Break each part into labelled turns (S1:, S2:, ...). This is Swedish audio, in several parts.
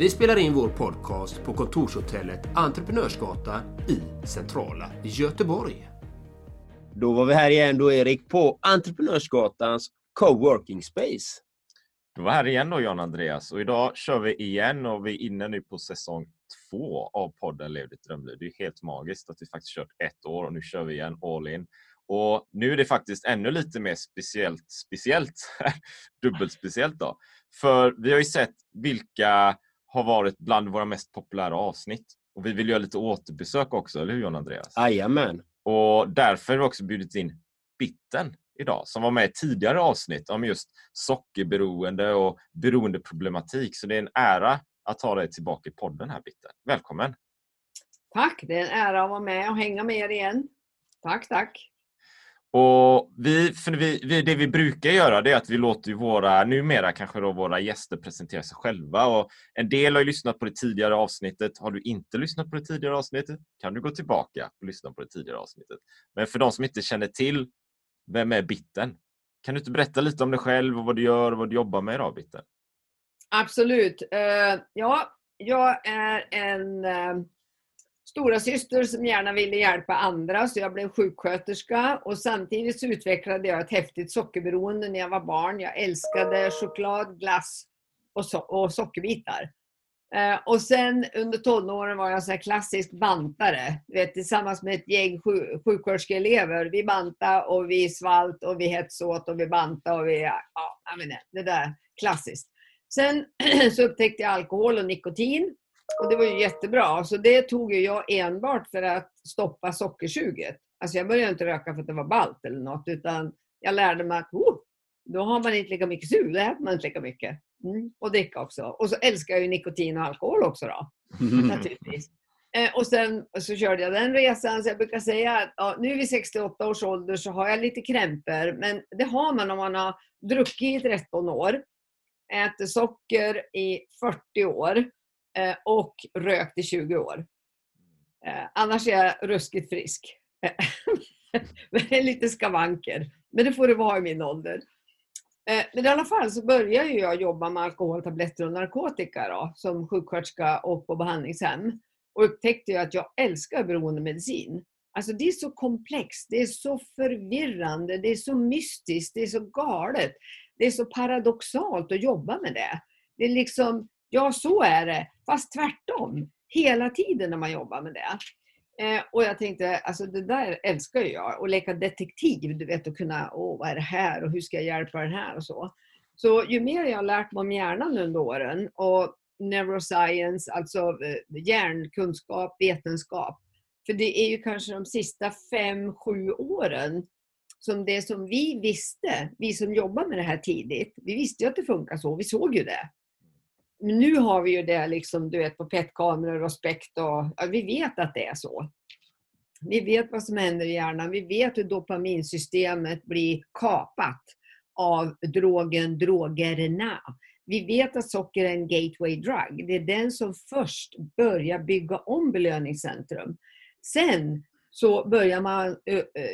S1: Vi spelar in vår podcast på kontorshotellet Entreprenörsgatan i centrala Göteborg. Då var vi här igen då Erik på Entreprenörsgatans Coworking Space.
S2: Du var här igen då John Andreas och idag kör vi igen och vi är inne nu på säsong två av podden Lev ditt drömliv. Det är helt magiskt att vi faktiskt kört ett år och nu kör vi igen all in. Och nu är det faktiskt ännu lite mer speciellt, speciellt, dubbelt speciellt då. För vi har ju sett vilka har varit bland våra mest populära avsnitt. Och vi vill göra lite återbesök också, eller hur John Andreas?
S1: Jajamän.
S2: Och därför har vi också bjudit in Bitten idag som var med i tidigare avsnitt om just sockerberoende och beroendeproblematik. Så det är en ära att ha dig tillbaka i podden här Bitten. Välkommen!
S3: Tack! Det är en ära att vara med och hänga med er igen. Tack, tack!
S2: Och vi, för vi, vi, det vi brukar göra det är att vi låter våra, numera kanske då våra gäster presentera sig själva. Och en del har ju lyssnat på det tidigare avsnittet. Har du inte lyssnat på det tidigare avsnittet kan du gå tillbaka och lyssna på det tidigare avsnittet. Men för de som inte känner till, vem är Bitten? Kan du inte berätta lite om dig själv och vad du gör och vad du jobbar med idag, Bitten?
S3: Absolut. Uh, ja, jag är en uh stora syster som gärna ville hjälpa andra så jag blev sjuksköterska och samtidigt så utvecklade jag ett häftigt sockerberoende när jag var barn. Jag älskade choklad, glass och, so och sockerbitar. Eh, och sen under tonåren var jag så klassisk bantare. Du vet, tillsammans med ett gäng sjuksköterskeelever. Vi bantade och vi svalt och vi hetsåt och vi bantade och vi... Ja, jag menar, det där klassiskt. Sen så upptäckte jag alkohol och nikotin och det var ju jättebra. Så det tog ju jag enbart för att stoppa sockersuget. Alltså jag började inte röka för att det var balt eller något, utan jag lärde mig att oh, då har man inte lika mycket sug, då äter man inte lika mycket. Mm. Och dricka också. Och så älskar jag ju nikotin och alkohol också då. Naturligtvis. Eh, och sen så körde jag den resan, så jag brukar säga att ja, nu vid 68 års ålder så har jag lite krämpor, men det har man om man har druckit i 13 år, äter socker i 40 år Eh, och rökt i 20 år. Eh, annars är jag ruskigt frisk. Men det är lite skavanker. Men det får det vara i min ålder. Eh, men i alla fall så började jag jobba med alkoholtabletter och narkotika då, som sjuksköterska och på behandlingshem. Och upptäckte att jag älskar beroendemedicin. Alltså det är så komplext, det är så förvirrande, det är så mystiskt, det är så galet. Det är så paradoxalt att jobba med det. Det är liksom, Ja, så är det. Fast tvärtom. Hela tiden när man jobbar med det. Eh, och jag tänkte, alltså det där älskar jag. Att leka detektiv, du vet, och kunna, åh, vad är det här och hur ska jag hjälpa den här och så. Så ju mer jag har lärt mig om hjärnan under åren och neuroscience, alltså eh, hjärnkunskap, vetenskap. För det är ju kanske de sista fem, sju åren som det som vi visste, vi som jobbar med det här tidigt, vi visste ju att det funkar så, vi såg ju det. Nu har vi ju det liksom, du vet, på PET-kameror och SPECT och ja, vi vet att det är så. Vi vet vad som händer i hjärnan. Vi vet hur dopaminsystemet blir kapat av drogen drogerna. Vi vet att socker är en gateway drug. Det är den som först börjar bygga om belöningscentrum. Sen så börjar man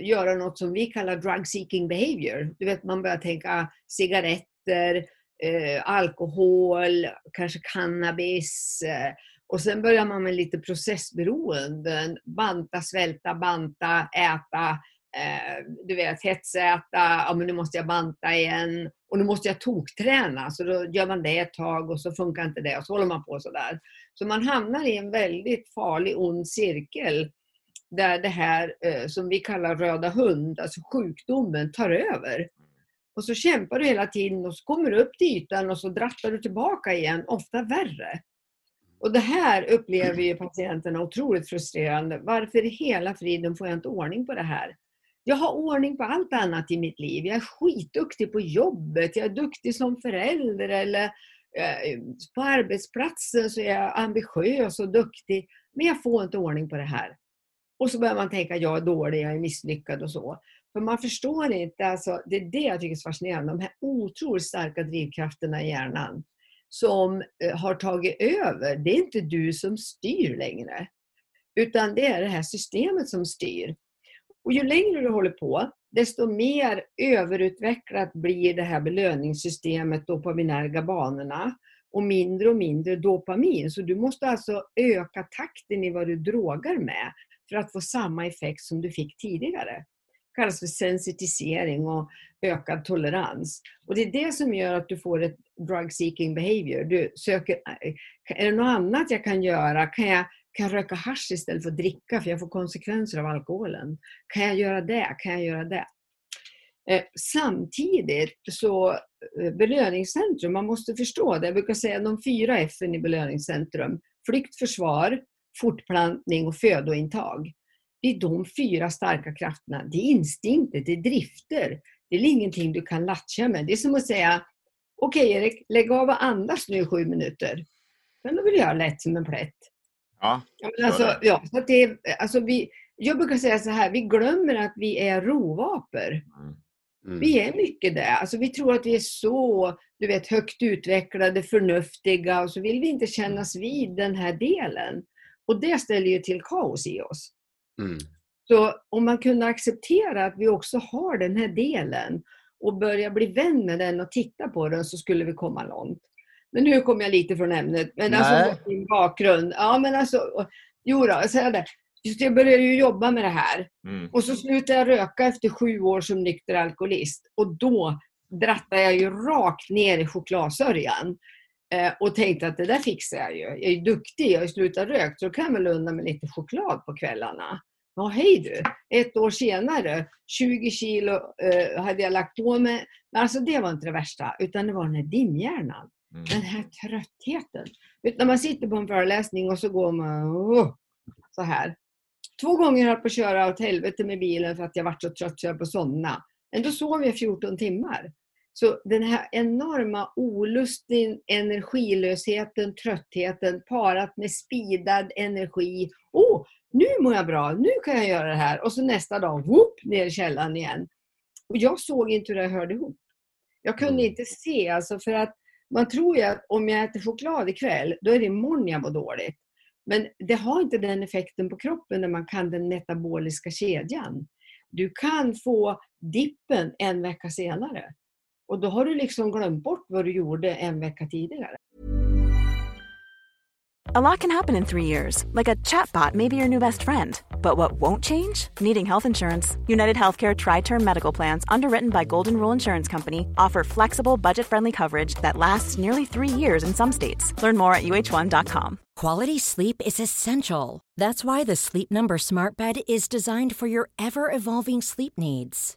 S3: göra något som vi kallar drug seeking behavior. Du vet, man börjar tänka cigaretter, eh, alkohol, kanske cannabis. Eh, och sen börjar man med lite processberoenden. Banta, svälta, banta, äta. Eh, du vet, hetsäta. Ja, men nu måste jag banta igen. Och nu måste jag tokträna. Så då gör man det ett tag och så funkar inte det. Och så håller man på sådär. Så man hamnar i en väldigt farlig, ond cirkel där det här eh, som vi kallar röda hund, alltså sjukdomen, tar över. Och så kämpar du hela tiden och så kommer du upp till ytan och så drattar du tillbaka igen, ofta värre. Och det här upplever ju patienterna otroligt frustrerande. Varför i hela friden får jag inte ordning på det här? Jag har ordning på allt annat i mitt liv. Jag är skitduktig på jobbet, jag är duktig som förälder eller eh, på arbetsplatsen så är jag ambitiös och duktig, men jag får inte ordning på det här. Och så börjar man tänka, jag är dålig, jag är misslyckad och så. För man förstår inte, alltså, det är det jag tycker är så fascinerande, de här otroligt starka drivkrafterna i hjärnan som eh, har tagit över. Det är inte du som styr längre. Utan det är det här systemet som styr. Och ju längre du håller på, desto mer överutvecklat blir det här belöningssystemet, dopaminerga banorna och mindre och mindre dopamin. Så du måste alltså öka takten i vad du drogar med för att få samma effekt som du fick tidigare. Det kallas för sensitisering och ökad tolerans. Och Det är det som gör att du får ett drug seeking behavior. Du söker, eh, är det något annat jag kan göra? Kan jag, kan jag röka hash istället för att dricka för jag får konsekvenser av alkoholen? Kan jag göra det? Kan jag göra det? Eh, samtidigt så eh, belöningscentrum, man måste förstå det. Jag brukar säga de fyra F i belöningscentrum. Flykt, försvar, fortplantning och födointag. Det är de fyra starka krafterna. Det är instinkter, det är drifter. Det är ingenting du kan latcha med. Det är som att säga Okej Erik, lägg av och andas nu i sju minuter. Men då vill jag lätt som en plätt.
S2: Ja,
S3: ja, men alltså, ja så att det, alltså vi, jag brukar säga så här, vi glömmer att vi är rovaper. Mm. Mm. Vi är mycket det. Alltså vi tror att vi är så du vet, högt utvecklade, förnuftiga och så vill vi inte kännas vid den här delen. Och det ställer ju till kaos i oss. Mm. Så om man kunde acceptera att vi också har den här delen och börja bli vän med den och titta på den så skulle vi komma långt. Men nu kommer jag lite från ämnet. Men alltså, Nej. alltså min bakgrund. Ja men alltså, jo då, så det. Just jag började ju jobba med det här. Mm. Och så slutade jag röka efter sju år som nykter alkoholist. Och då drattade jag ju rakt ner i chokladsörjan. Eh, och tänkte att det där fixar jag ju. Jag är duktig, jag har slutat röka, så då kan jag väl unna mig lite choklad på kvällarna. Ja, hej du! Ett år senare, 20 kilo eh, hade jag lagt på mig. Men alltså det var inte det värsta, utan det var den här dimhjärnan. Mm. Den här tröttheten. Vet, när man sitter på en föreläsning och så går man oh, så här. Två gånger har jag på att köra åt helvete med bilen för att jag varit så trött så jag på att somna. Ändå sov jag 14 timmar. Så den här enorma olusten, energilösheten, tröttheten parat med spidad energi. Åh, oh, nu mår jag bra, nu kan jag göra det här. Och så nästa dag, whoop, ner i källaren igen. Och jag såg inte hur det hörde ihop. Jag kunde mm. inte se, alltså för att man tror ju att om jag äter choklad ikväll, då är det imorgon jag mår dåligt. Men det har inte den effekten på kroppen när man kan den metaboliska kedjan. Du kan få dippen en vecka senare. Och då har du liksom glömt bort vad du gjorde en vecka tidigare.
S4: A lot can happen in three years, like a chatbot may be your new best friend. But what won't change? Needing health insurance. United Healthcare Tri Term Medical Plans, underwritten by Golden Rule Insurance Company, offer flexible, budget friendly coverage that lasts nearly three years in some states. Learn more at uh1.com.
S5: Quality sleep is essential. That's why the Sleep Number Smart Bed is designed for your ever evolving sleep needs.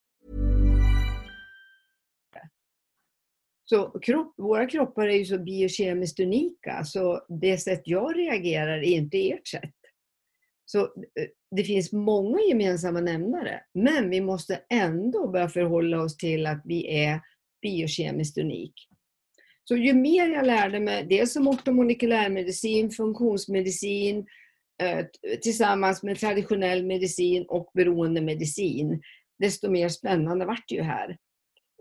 S3: Så kropp, våra kroppar är ju så biokemiskt unika, så det sätt jag reagerar är inte ert sätt. Så eh, det finns många gemensamma nämnare, men vi måste ändå börja förhålla oss till att vi är biokemiskt unik. Så ju mer jag lärde mig, dels om ortomolekylärmedicin, funktionsmedicin, eh, tillsammans med traditionell medicin och beroendemedicin, desto mer spännande vart det ju här.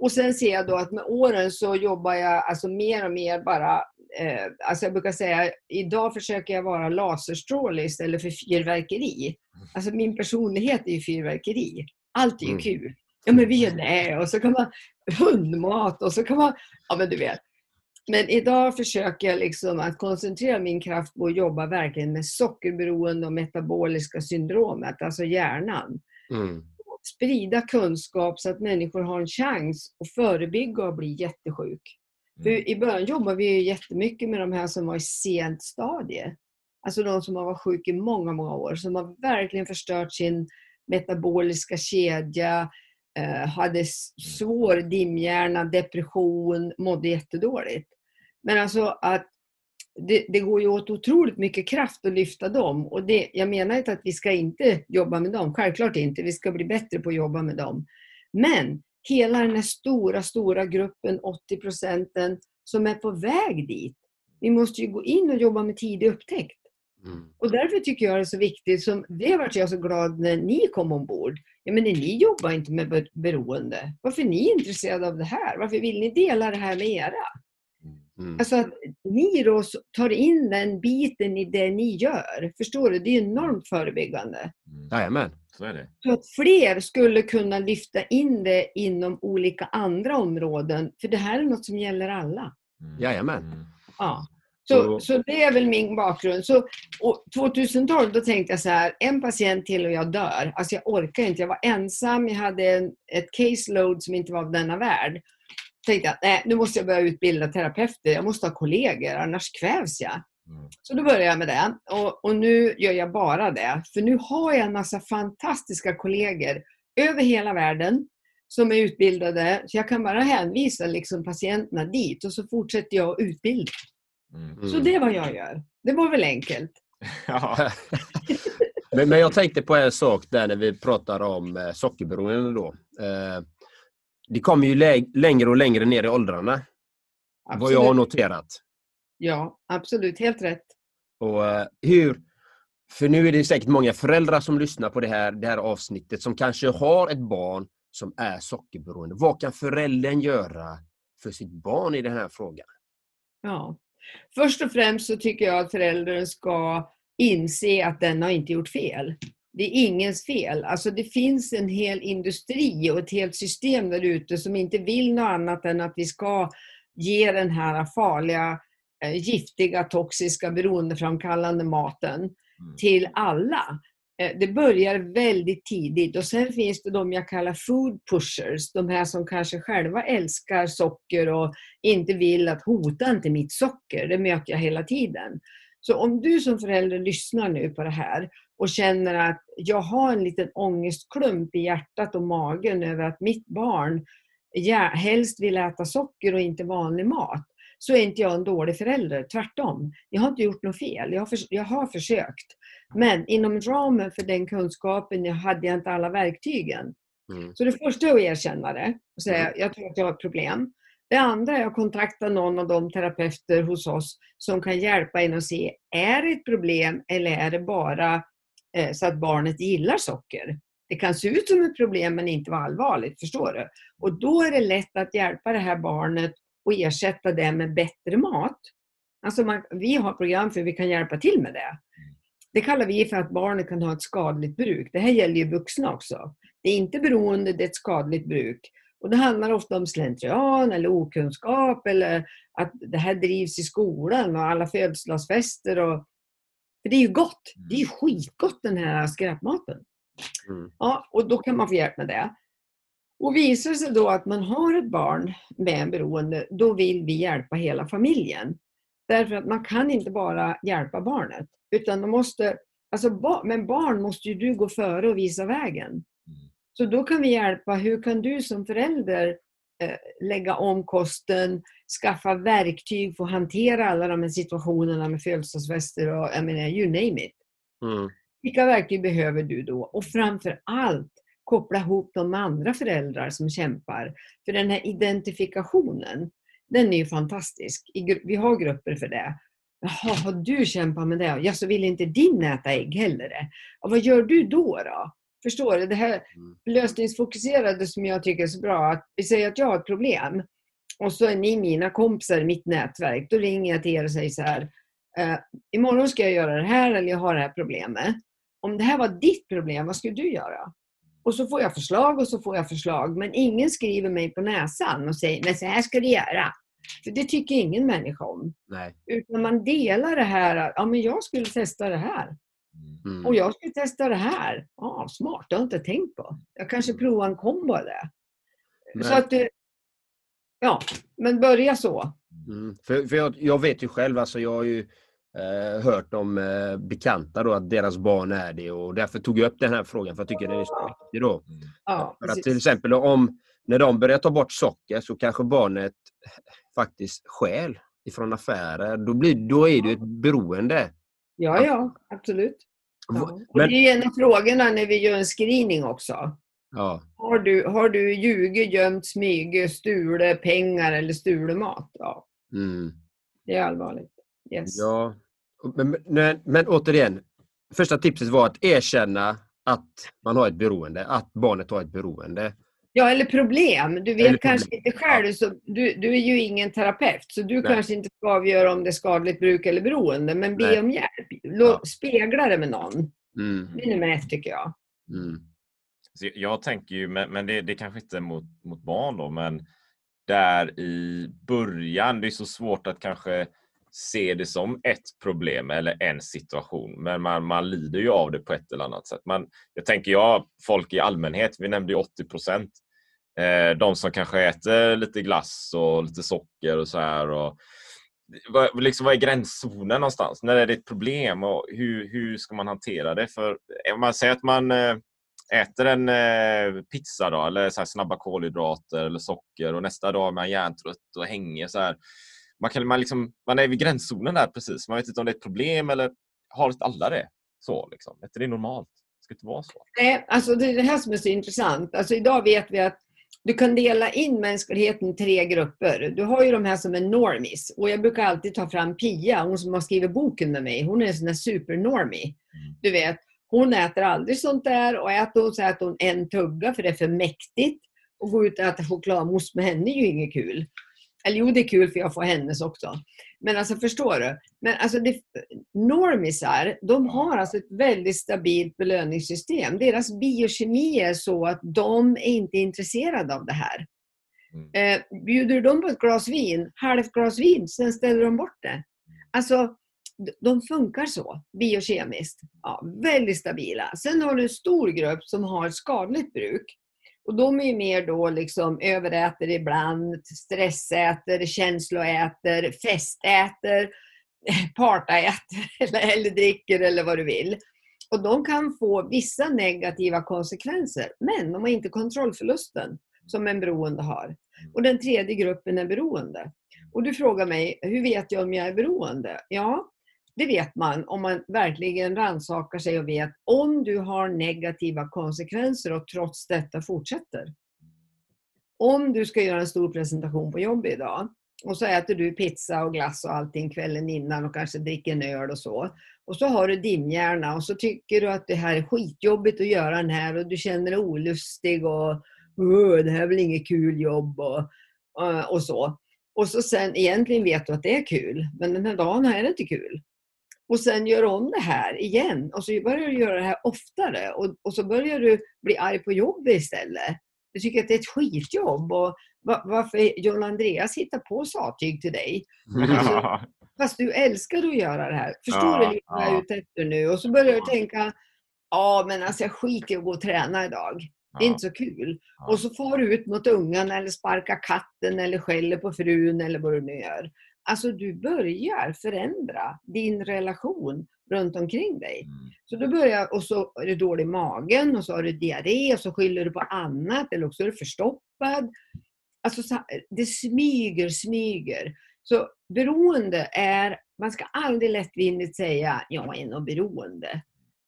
S3: Och sen ser jag då att med åren så jobbar jag alltså mer och mer bara, eh, alltså jag brukar säga, idag försöker jag vara laserstråle istället för fyrverkeri. Alltså min personlighet är ju fyrverkeri. Allt är ju
S1: Mm.
S3: kul. Ja men vi gör det och så kan man hundmat och så kan man, ja men du vet. Men idag försöker jag liksom att koncentrera min kraft på att jobba verkligen med sockerberoende och metaboliska syndromet, alltså hjärnan
S1: Mm.
S3: Sprida kunskap så att människor har en chans att förebygga och bli jättesjuk. För I början jobbade vi ju jättemycket med de här som var i sent stadie. Alltså de som har varit sjuka i många, många år. Som har verkligen förstört sin metaboliska kedja, eh, hade s- svår dimhjärna, depression, mådde jättedåligt. Men alltså att det, det går ju åt otroligt mycket kraft att lyfta dem. Och det, jag menar inte att vi ska inte jobba med dem, självklart inte. Vi ska bli bättre på att jobba med dem. Men hela den här stora, stora gruppen, 80 procenten, som är på väg dit. Vi måste ju gå in och jobba med tidig upptäckt.
S1: Mm.
S3: Och därför tycker jag det är så viktigt, som det vart jag så glad när ni kom ombord. Ja, men ni jobbar inte med be- beroende. Varför är ni intresserade av det här? Varför vill ni dela det här med era?
S1: Mm.
S3: Alltså att ni då tar in den biten i det ni gör. Förstår du? Det är enormt förebyggande.
S2: Mm.
S1: Jajamän.
S2: Så är det.
S3: Så att fler skulle kunna lyfta in det inom olika andra områden. För det här är något som gäller alla.
S2: Mm.
S1: Jajamän.
S2: Mm.
S3: Ja. Så,
S1: Så-
S3: det är väl min bakgrund. Så, och 2012 då tänkte jag så här, en patient till och jag dör. Alltså jag orkar inte. Jag var ensam, jag hade en, ett caseload som inte var av denna värld. Tänkte jag, nej, nu måste jag börja utbilda terapeuter. Jag måste ha kollegor, annars kvävs jag.
S2: Mm.
S3: Så då började jag med det. Och, och nu gör jag bara det. För nu har jag en massa fantastiska kollegor över hela världen som är utbildade. Så jag kan bara hänvisa liksom patienterna dit och så fortsätter jag att utbilda.
S2: Mm.
S3: Så det är vad jag gör. Det var väl enkelt.
S2: Ja.
S1: Men, men jag tänkte på en sak där när vi pratar om eh, sockerberoende då. Eh, det kommer ju lä- längre och längre ner i åldrarna. Vad jag har noterat.
S3: Ja, absolut. Helt rätt.
S1: Och eh, hur... För nu är det säkert många föräldrar som lyssnar på det här, det här avsnittet som kanske har ett barn som är sockerberoende. Vad kan föräldern göra för sitt barn i den här frågan?
S3: Ja. Först och främst så tycker jag att föräldern ska inse att den har inte gjort fel. Det är ingens fel. Alltså det finns en hel industri och ett helt system där ute som inte vill något annat än att vi ska ge den här farliga, eh, giftiga, toxiska, beroendeframkallande maten
S2: Mm.
S3: till alla. Eh, Det börjar väldigt tidigt och sen finns det de jag kallar food pushers, de här som kanske själva älskar socker och inte vill att hota inte mitt socker. Det möter jag hela tiden. Så om du som förälder lyssnar nu på det här och känner att jag har en liten ångestklump i hjärtat och magen över att mitt barn ja, helst vill äta socker och inte vanlig mat, så är inte jag en dålig förälder. Tvärtom. Jag har inte gjort något fel. Jag har, förs- jag har försökt. Men inom ramen för den kunskapen jag hade jag inte alla verktygen.
S1: Mm.
S3: Så det första är att erkänna det och säga jag tror att jag har ett problem. Det andra är att kontakta någon av de terapeuter hos oss som kan hjälpa en att se, är det ett problem eller är det bara eh, så att barnet gillar socker? Det kan se ut som ett problem men inte vara allvarligt, förstår du? Och då är det lätt att hjälpa det här barnet och ersätta det med bättre mat. Alltså man, vi har program för hur vi kan hjälpa till med det. Det kallar vi för att barnet kan ha ett skadligt bruk. Det här gäller ju vuxna också. Det är inte beroende, det är ett skadligt bruk. Och det handlar ofta om slentrian eller okunskap eller att det här drivs i skolan och alla födelsedagsfester. Och... För det är ju gott. Det är ju skitgott den här skräpmaten.
S1: Mm.
S3: Ja, och då kan man få hjälp med det. Och visar det sig då att man har ett barn med en beroende, då vill vi hjälpa hela familjen. Därför att man kan inte bara hjälpa barnet. Utan de måste, alltså, men barn måste ju du gå före och visa vägen. Så då kan vi hjälpa, hur kan du som förälder eh, lägga om kosten, skaffa verktyg för att hantera alla de här situationerna med födelsedagsfester och jag menar, you name it.
S1: Mm.
S3: Vilka verktyg behöver du då? Och framför allt koppla ihop dem med andra föräldrar som kämpar. För den här identifikationen, den är ju fantastisk. Vi har grupper för det. Jaha, har du kämpat med det? Ja, så vill inte din äta ägg heller? Och vad gör du då? då? Förstår du? Det här
S1: Mm.
S3: lösningsfokuserade som jag tycker är så bra. Att vi säger att jag har ett problem och så är ni mina kompisar i mitt nätverk. Då ringer jag till er och säger så här. Eh, imorgon ska jag göra det här eller jag har det här problemet. Om det här var ditt problem, vad skulle du göra? Och så får jag förslag och så får jag förslag. Men ingen skriver mig på näsan och säger men så här ska du göra. För det tycker ingen människa om.
S1: Nej.
S3: Utan man delar det här. Ja, men jag skulle testa det här.
S1: Mm.
S3: Och jag skulle testa det här. Ja, smart, det har jag inte tänkt på. Jag kanske provar en kombo av det. Så att det, Ja, men börja så.
S1: Mm. För, för jag, jag vet ju själv, alltså jag har ju eh, hört om eh, bekanta då att deras barn är det och därför tog jag upp den här frågan för jag tycker den är så viktig då.
S3: Ja,
S1: För att till exempel om när de börjar ta bort socker så kanske barnet faktiskt stjäl ifrån affärer. Då, blir, då är det ju ett beroende.
S3: Ja, ja absolut. Ja.
S1: Men,
S3: det är en av frågorna när vi gör en screening också.
S1: ja,
S3: Har du, har du ljugit, gömt, smygit, stulit pengar eller stulit mat? Ja,
S1: mm,
S3: det är allvarligt. Yes.
S1: ja. Men, men, men återigen, första tipset var att erkänna att man har ett beroende, att barnet har ett beroende.
S3: Ja, eller problem. Du vet
S1: Eller
S3: kanske
S1: problem.
S3: inte själv, så du, du är ju ingen terapeut, så du
S1: Nej.
S3: kanske inte ska avgöra om det är skadligt bruk eller beroende, men be
S1: Nej.
S3: om hjälp. Lå,
S1: Ja.
S3: Spegla det med någon.
S1: Mm,
S3: Det är nummer ett tycker jag.
S1: mm,
S2: Så jag tänker ju, men, men det, det kanske inte är mot, mot barn då, men där i början, det är så svårt att kanske se det som ett problem eller en situation, men man, man lider ju av det på ett eller annat sätt. Man, jag tänker, ja, folk i allmänhet, vi nämnde ju 80 procent, eh, de som kanske äter lite glass och lite socker och så här. Och, vad, liksom, vad är gränszonen någonstans? När är det ett problem och hur, hur ska man hantera det? För eh, om man säger att man eh, äter en eh, pizza då, eller så här snabba kolhydrater eller socker och nästa dag är man hjärntrött och hänger så här. Man, kan, man, liksom, man är vid gränszonen där precis. Man vet inte om det är ett problem eller har inte alla det? Så liksom. Är det normalt? Det ska inte vara så.
S3: Nej, alltså det är det här som är så intressant. Alltså idag vet vi att du kan dela in mänskligheten i tre grupper. Du har ju de här som är normies. Och jag brukar alltid ta fram Pia, hon som har skrivit boken med mig. Hon är en sån där supernormie.
S2: Mm.
S3: Du vet, hon äter aldrig sånt där och äter hon så äter hon en tugga för det är för mäktigt. Och gå ut och äta chokladmousse med henne är ju inget kul. Eller jo, det är kul för jag får hennes också. Men alltså förstår du? Men alltså det, normisar, de har alltså ett väldigt stabilt belöningssystem. Deras biokemi är så att de är inte intresserade av det här.
S2: Mm.
S3: Eh, bjuder de på ett glas vin, halvt glas vin, sen ställer de bort det. Alltså, d- de funkar så, biokemiskt. Ja, väldigt stabila. Sen har du en stor grupp som har ett skadligt bruk. Och de är ju mer då liksom överäter ibland, stressäter, känsloäter, festäter, partäter eller, eller dricker eller vad du vill. Och de kan få vissa negativa konsekvenser, men de har inte kontrollförlusten som en beroende har. Och den tredje gruppen är beroende. Och du frågar mig, hur vet jag om jag är beroende? Ja, det vet man om man verkligen rannsakar sig och vet om du har negativa konsekvenser och trots detta fortsätter. Om du ska göra en stor presentation på jobbet idag och så äter du pizza och glass och allting kvällen innan och kanske dricker en öl och så. Och så har du dimhjärna och så tycker du att det här är skitjobbigt att göra den här och du känner dig olustig och det här är väl inget kul jobb och, och- och så. Och så sen egentligen vet du att det är kul, men den här dagen är det inte kul. Och sen gör om det här igen och så börjar du göra det här oftare och, och så börjar du bli arg på jobbet istället. Du tycker att det är ett skitjobb och va- varför John Andreas hittar på sattyg till dig.
S2: Ja.
S3: Fast du älskar att göra det här. Förstår du lite vad jag är ute efter nu? Och så börjar du tänka, ja men alltså jag skiter i att gå och träna idag. Det är inte så kul. Och så får du ut mot ungarna eller sparkar katten eller skäller på frun eller vad du nu gör. Alltså du börjar förändra din relation runt omkring dig.
S2: Mm.
S3: Så du börjar, och så är du dålig i magen och så har du diarré och så skyller du på annat eller också är du förstoppad. Alltså så, det smyger, smyger. Så beroende är, man ska aldrig lättvindigt säga jag är nog beroende.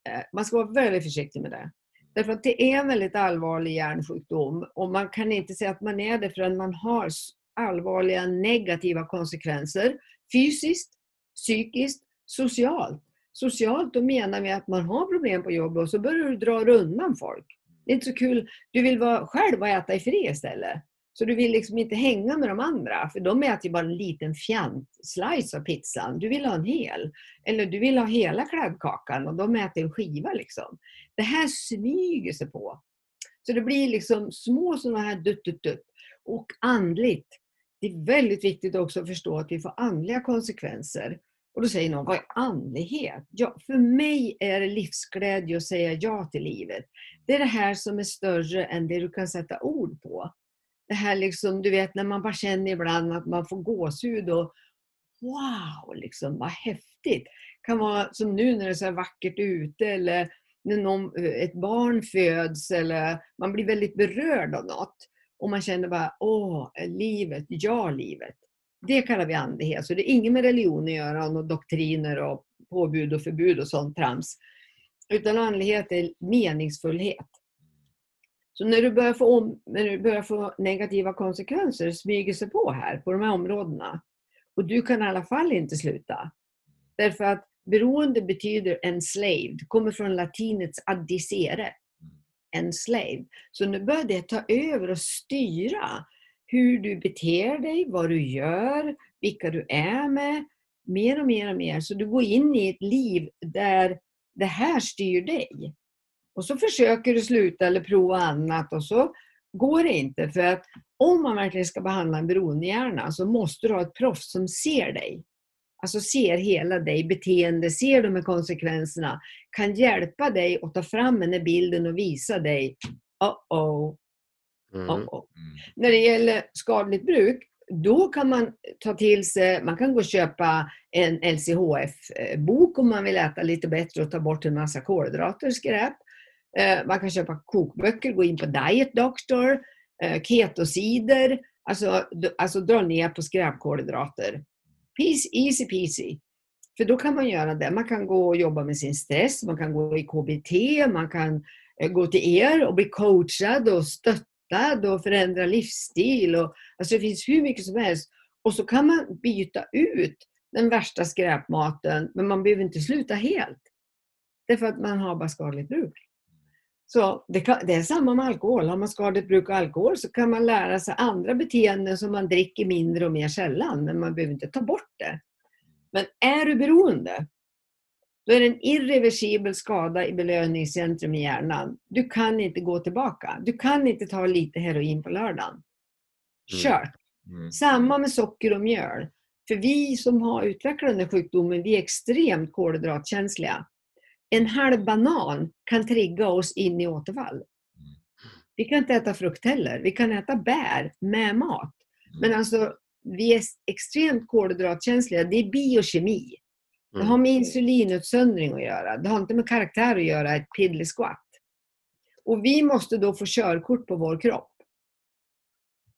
S3: Eh, Man ska vara väldigt försiktig med det. Därför att det är en väldigt allvarlig hjärnsjukdom och man kan inte säga att man är det förrän man har allvarliga negativa konsekvenser fysiskt, psykiskt, socialt. Socialt då menar vi att man har problem på jobbet och så börjar du dra undan folk. Det är inte så kul. Du vill vara själv och äta i fred istället. Så du vill liksom inte hänga med de andra, för de äter ju bara en liten fjant slice av pizzan. Du vill ha en hel. Eller du vill ha hela kladdkakan och de äter en skiva. Liksom. Det här smyger sig på. Så det blir liksom små sådana här dutt, dutt, dutt. Och andligt. Det är väldigt viktigt också att förstå att vi får andliga konsekvenser. Och då säger någon, vad är andlighet? Ja, för mig är det livsglädje att säga ja till livet. Det är det här som är större än det du kan sätta ord på. Det här liksom, du vet när man bara känner ibland att man får gåshud och wow, liksom, vad häftigt. Det kan vara som nu när det är så vackert ute eller när någon, eh, ett barn föds eller man blir väldigt berörd av något. Och man känner bara, åh, livet, ja livet. Det kallar vi andlighet. Så det är inget med religion att göra, och doktriner och påbud och förbud och sånt trams. Utan andlighet är meningsfullhet. Så när du börjar få, om, när du börjar få negativa konsekvenser smyger sig på här, på de här områdena. Och du kan i alla fall inte sluta. Därför att beroende betyder enslaved, kommer från latinets addicere en slave. Så nu börjar det ta över och styra hur du beter dig, vad du gör, vilka du är med. Mer och mer och mer. Så du går in i ett liv där det här styr dig. Och så försöker du sluta eller prova annat och så går det inte. För att om man verkligen ska behandla en beroendehjärna så måste du ha ett proffs som ser dig. Alltså ser hela dig, beteende, ser de här konsekvenserna, kan hjälpa dig att ta fram den här bilden och visa dig, oh oh, mm. oh oh. När det gäller skadligt bruk, då kan man ta till sig, man kan gå och köpa en LCHF-bok om man vill äta lite bättre och ta bort en massa kolhydrater och skräp. Eh, man kan köpa kokböcker, gå in på Diet Doctor, eh, ketosider, alltså, alltså dra ner på skräpkolhydrater. Easy peasy. För då kan man göra det. Man kan gå och jobba med sin stress, man kan gå i KBT, man kan eh, gå till er och bli coachad och stöttad och förändra livsstil. Och, alltså det finns hur mycket som helst. Och så kan man byta ut den värsta skräpmaten, men man behöver inte sluta helt. Därför att man har bara skadligt bruk. Så det, kan, det, är samma med alkohol. Har man skadligt bruk av alkohol så kan man lära sig andra beteenden som man dricker mindre och mer sällan, men man behöver inte ta bort det. Men är du beroende, då är det en irreversibel skada i belöningscentrum i hjärnan. Du kan inte gå tillbaka. Du kan inte ta lite heroin på lördagen. Mm. Kört! Mm. Samma med socker och mjöl. För vi som har utvecklat den här sjukdomen, vi är extremt kolhydratkänsliga en halv banan kan trigga oss in i återfall. Vi kan inte äta frukt heller. Vi kan äta bär med mat. Men alltså, vi är extremt kolhydratkänsliga. Det är biokemi. Det har med insulinutsöndring att göra. Det har inte med karaktär att göra, ett piddly-squat. Och vi måste då få körkort på vår kropp.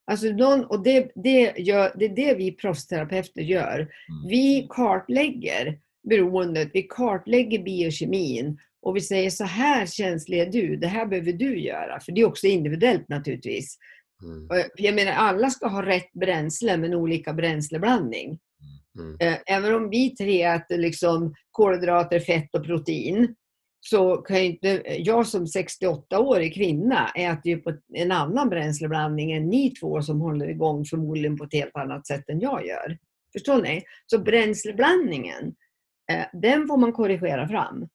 S3: Alltså någon, och det, det, gör, det är det vi proffsterapeuter gör. Vi kartlägger beroendet, vi kartlägger biokemin och vi säger så här känslig är du, det här behöver du göra. För det är också individuellt naturligtvis. Mm. Jag menar alla ska ha rätt bränsle men olika bränsleblandning. Mm. Eh, även om vi tre äter liksom kolhydrater, fett och protein så kan jag inte, jag som 68-årig kvinna äter ju på en annan bränsleblandning än ni två som håller igång förmodligen på ett helt annat sätt än jag gör. Förstår ni? Så bränsleblandningen den får man korrigera fram.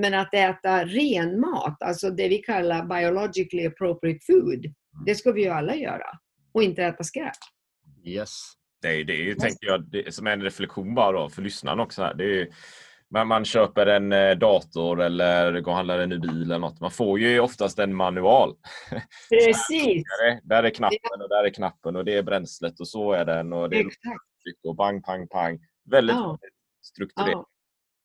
S3: Men att äta ren mat, alltså det vi kallar biologically appropriate food, det ska vi ju alla göra. Och inte äta skräp.
S2: Yes. Det är, det är yes. tänker jag, det, som en reflektion bara då, för lyssnarna också. Här. Det är, man, man köper en eh, dator eller går och handlar en ny bil eller något. Man får ju oftast en manual.
S3: Precis.
S2: där, där är knappen och där är knappen och det är bränslet och så är den och det är Exakt. och bang, pang, pang. Väldigt ja strukturerad.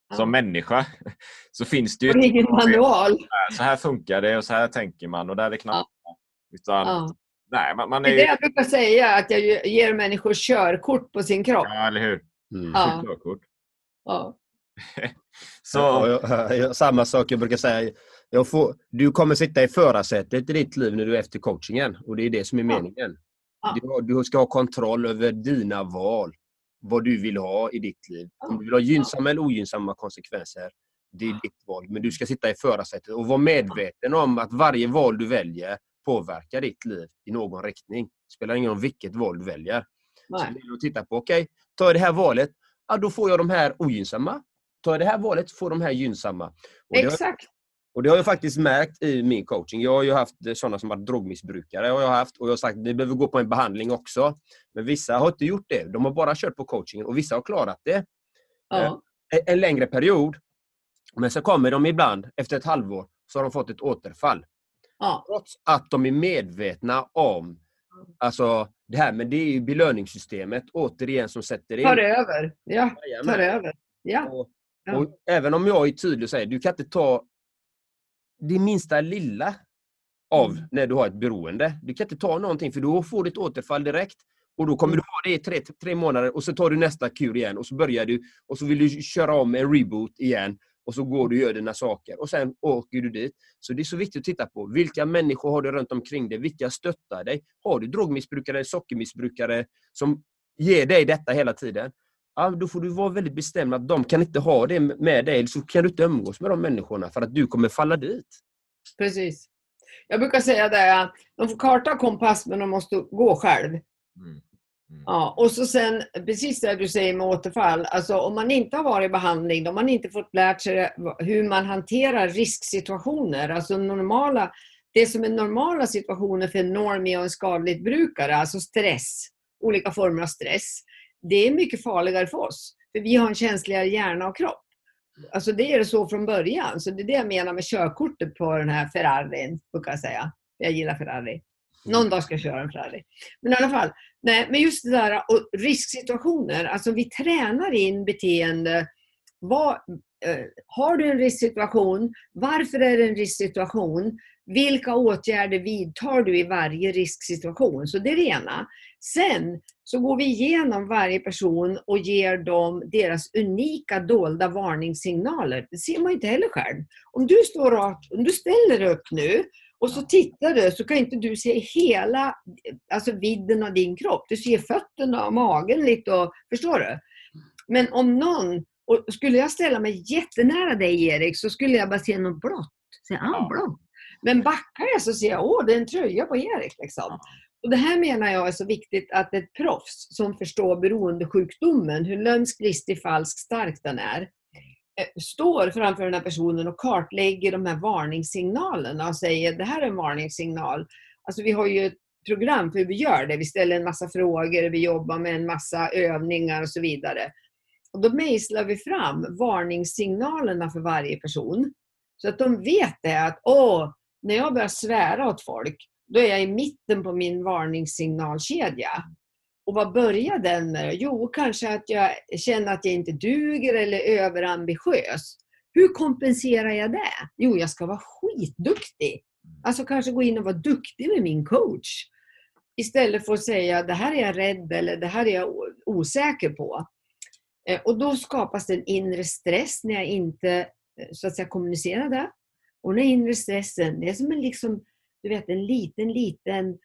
S2: Ja. Som människa så finns det ju...
S3: ingen manual.
S2: Så här funkar det och så här tänker man och där är knapparna. Ja. Utan,
S3: ja.
S2: nej, man, man
S3: är... Det är det jag brukar säga, att jag ger människor körkort på sin kropp.
S2: Ja, eller hur?
S3: Mm. Ja.
S2: Körkort.
S3: Ja.
S2: så...
S1: Ja, samma sak jag brukar säga. Jag får, du kommer sitta i förarsätet i ditt liv när du är efter coachingen och det är det som är meningen. Du, du ska ha kontroll över dina val. Vad du vill ha i ditt liv. Om du vill ha gynnsamma eller ogynnsamma konsekvenser, det är ditt val. Men du ska sitta i förarsätet och vara medveten om att varje val du väljer påverkar ditt liv i någon riktning. Det spelar ingen roll vilket val du väljer.
S3: Nej.
S1: Så det är att titta på, okej, tar jag det här valet, ja, då får jag de här ogynnsamma. Tar jag det här valet får de här gynnsamma. Och
S3: Exakt.
S1: Och det har jag faktiskt märkt i min coaching. Jag har ju haft eh, sådana som varit drogmissbrukare och jag har haft och jag har sagt ni behöver gå på en behandling också. Men vissa har inte gjort det. De har bara kört på coachingen och vissa har klarat det
S3: Ja.
S1: en, en längre period. Men så kommer de ibland, efter ett halvår, så har de fått ett återfall.
S3: Ja.
S1: Trots att de är medvetna om alltså, det här. Men det är ju belöningssystemet återigen som sätter in.
S3: Tar över. Ja, tar över. Ja.
S1: Och,
S3: Ja.
S1: och även om jag är tydlig och säger du kan inte ta det minsta lilla av
S3: Mm.
S1: när du har ett beroende. Du kan inte ta någonting för då får du ett återfall direkt. Och då kommer
S3: Mm.
S1: du ha det i tre, tre månader och så tar du nästa kur igen och så börjar du och så vill du köra om en reboot igen och så går du och gör dina saker och sen åker du dit. Så det är så viktigt att titta på vilka människor har du runt omkring dig? Vilka stöttar dig? Har du drogmissbrukare, sockermissbrukare som ger dig detta hela tiden? Ja, då får du vara väldigt bestämd att de kan inte ha det med dig, så kan du inte umgås med de människorna för att du kommer falla dit.
S3: Precis. Jag brukar säga det att de får karta och kompass men de måste gå själv.
S2: Mm. Mm.
S3: Ja, och så sen precis det du säger med återfall. Alltså om man inte har varit i behandling, då har man inte fått lärt sig hur man hanterar risksituationer. Alltså normala, det som är normala situationer för en normie och en skadligt brukare, alltså stress, olika former av stress. Det är mycket farligare för oss. För vi har en känsligare hjärna och kropp. Alltså det är det så från början. Så det är det jag menar med körkortet på den här Ferrarin, brukar jag säga. Jag gillar Ferrari. Någon dag ska jag köra en Ferrari. Men i alla fall, nej, men just det där och risksituationer. Alltså vi tränar in beteende. Vad, eh, har du en risksituation? Varför är det en risksituation? Vilka åtgärder vidtar du i varje risksituation? Så det är det ena. Sen så går vi igenom varje person och ger dem deras unika dolda varningssignaler. Det ser man inte heller själv. Om du står rakt, om du ställer dig upp nu och så tittar du så kan inte du se hela alltså vidden av din kropp. Du ser fötterna och magen lite och, förstår du? Men om någon, och skulle jag ställa mig jättenära dig Erik så skulle jag bara se något blått. Ah, blått. Men backar jag så ser jag, åh det är en tröja på Erik. Liksom. Och det här menar jag är så viktigt att ett proffs som förstår beroendesjukdomen, hur lömsk, listig, falsk, stark den är, eh, står framför den här personen och kartlägger de här varningssignalerna och säger det här är en varningssignal. Alltså vi har ju ett program för hur vi gör det. Vi ställer en massa frågor, vi jobbar med en massa övningar och så vidare. Och då mejslar vi fram varningssignalerna för varje person. Så att de vet det att åh, när jag börjar svära åt folk, då är jag i mitten på min varningssignalkedja. Och vad börjar den med? Jo, kanske att jag känner att jag inte duger eller är överambitiös. Hur kompenserar jag det? Jo, jag ska vara skitduktig. Alltså kanske gå in och vara duktig med min coach. Istället för att säga det här är jag rädd eller det här är jag osäker på. Eh, och då skapas det en inre stress när jag inte eh, så att säga, kommunicerar det. Och den inre stressen, det är som en, liksom, du vet, en liten, liten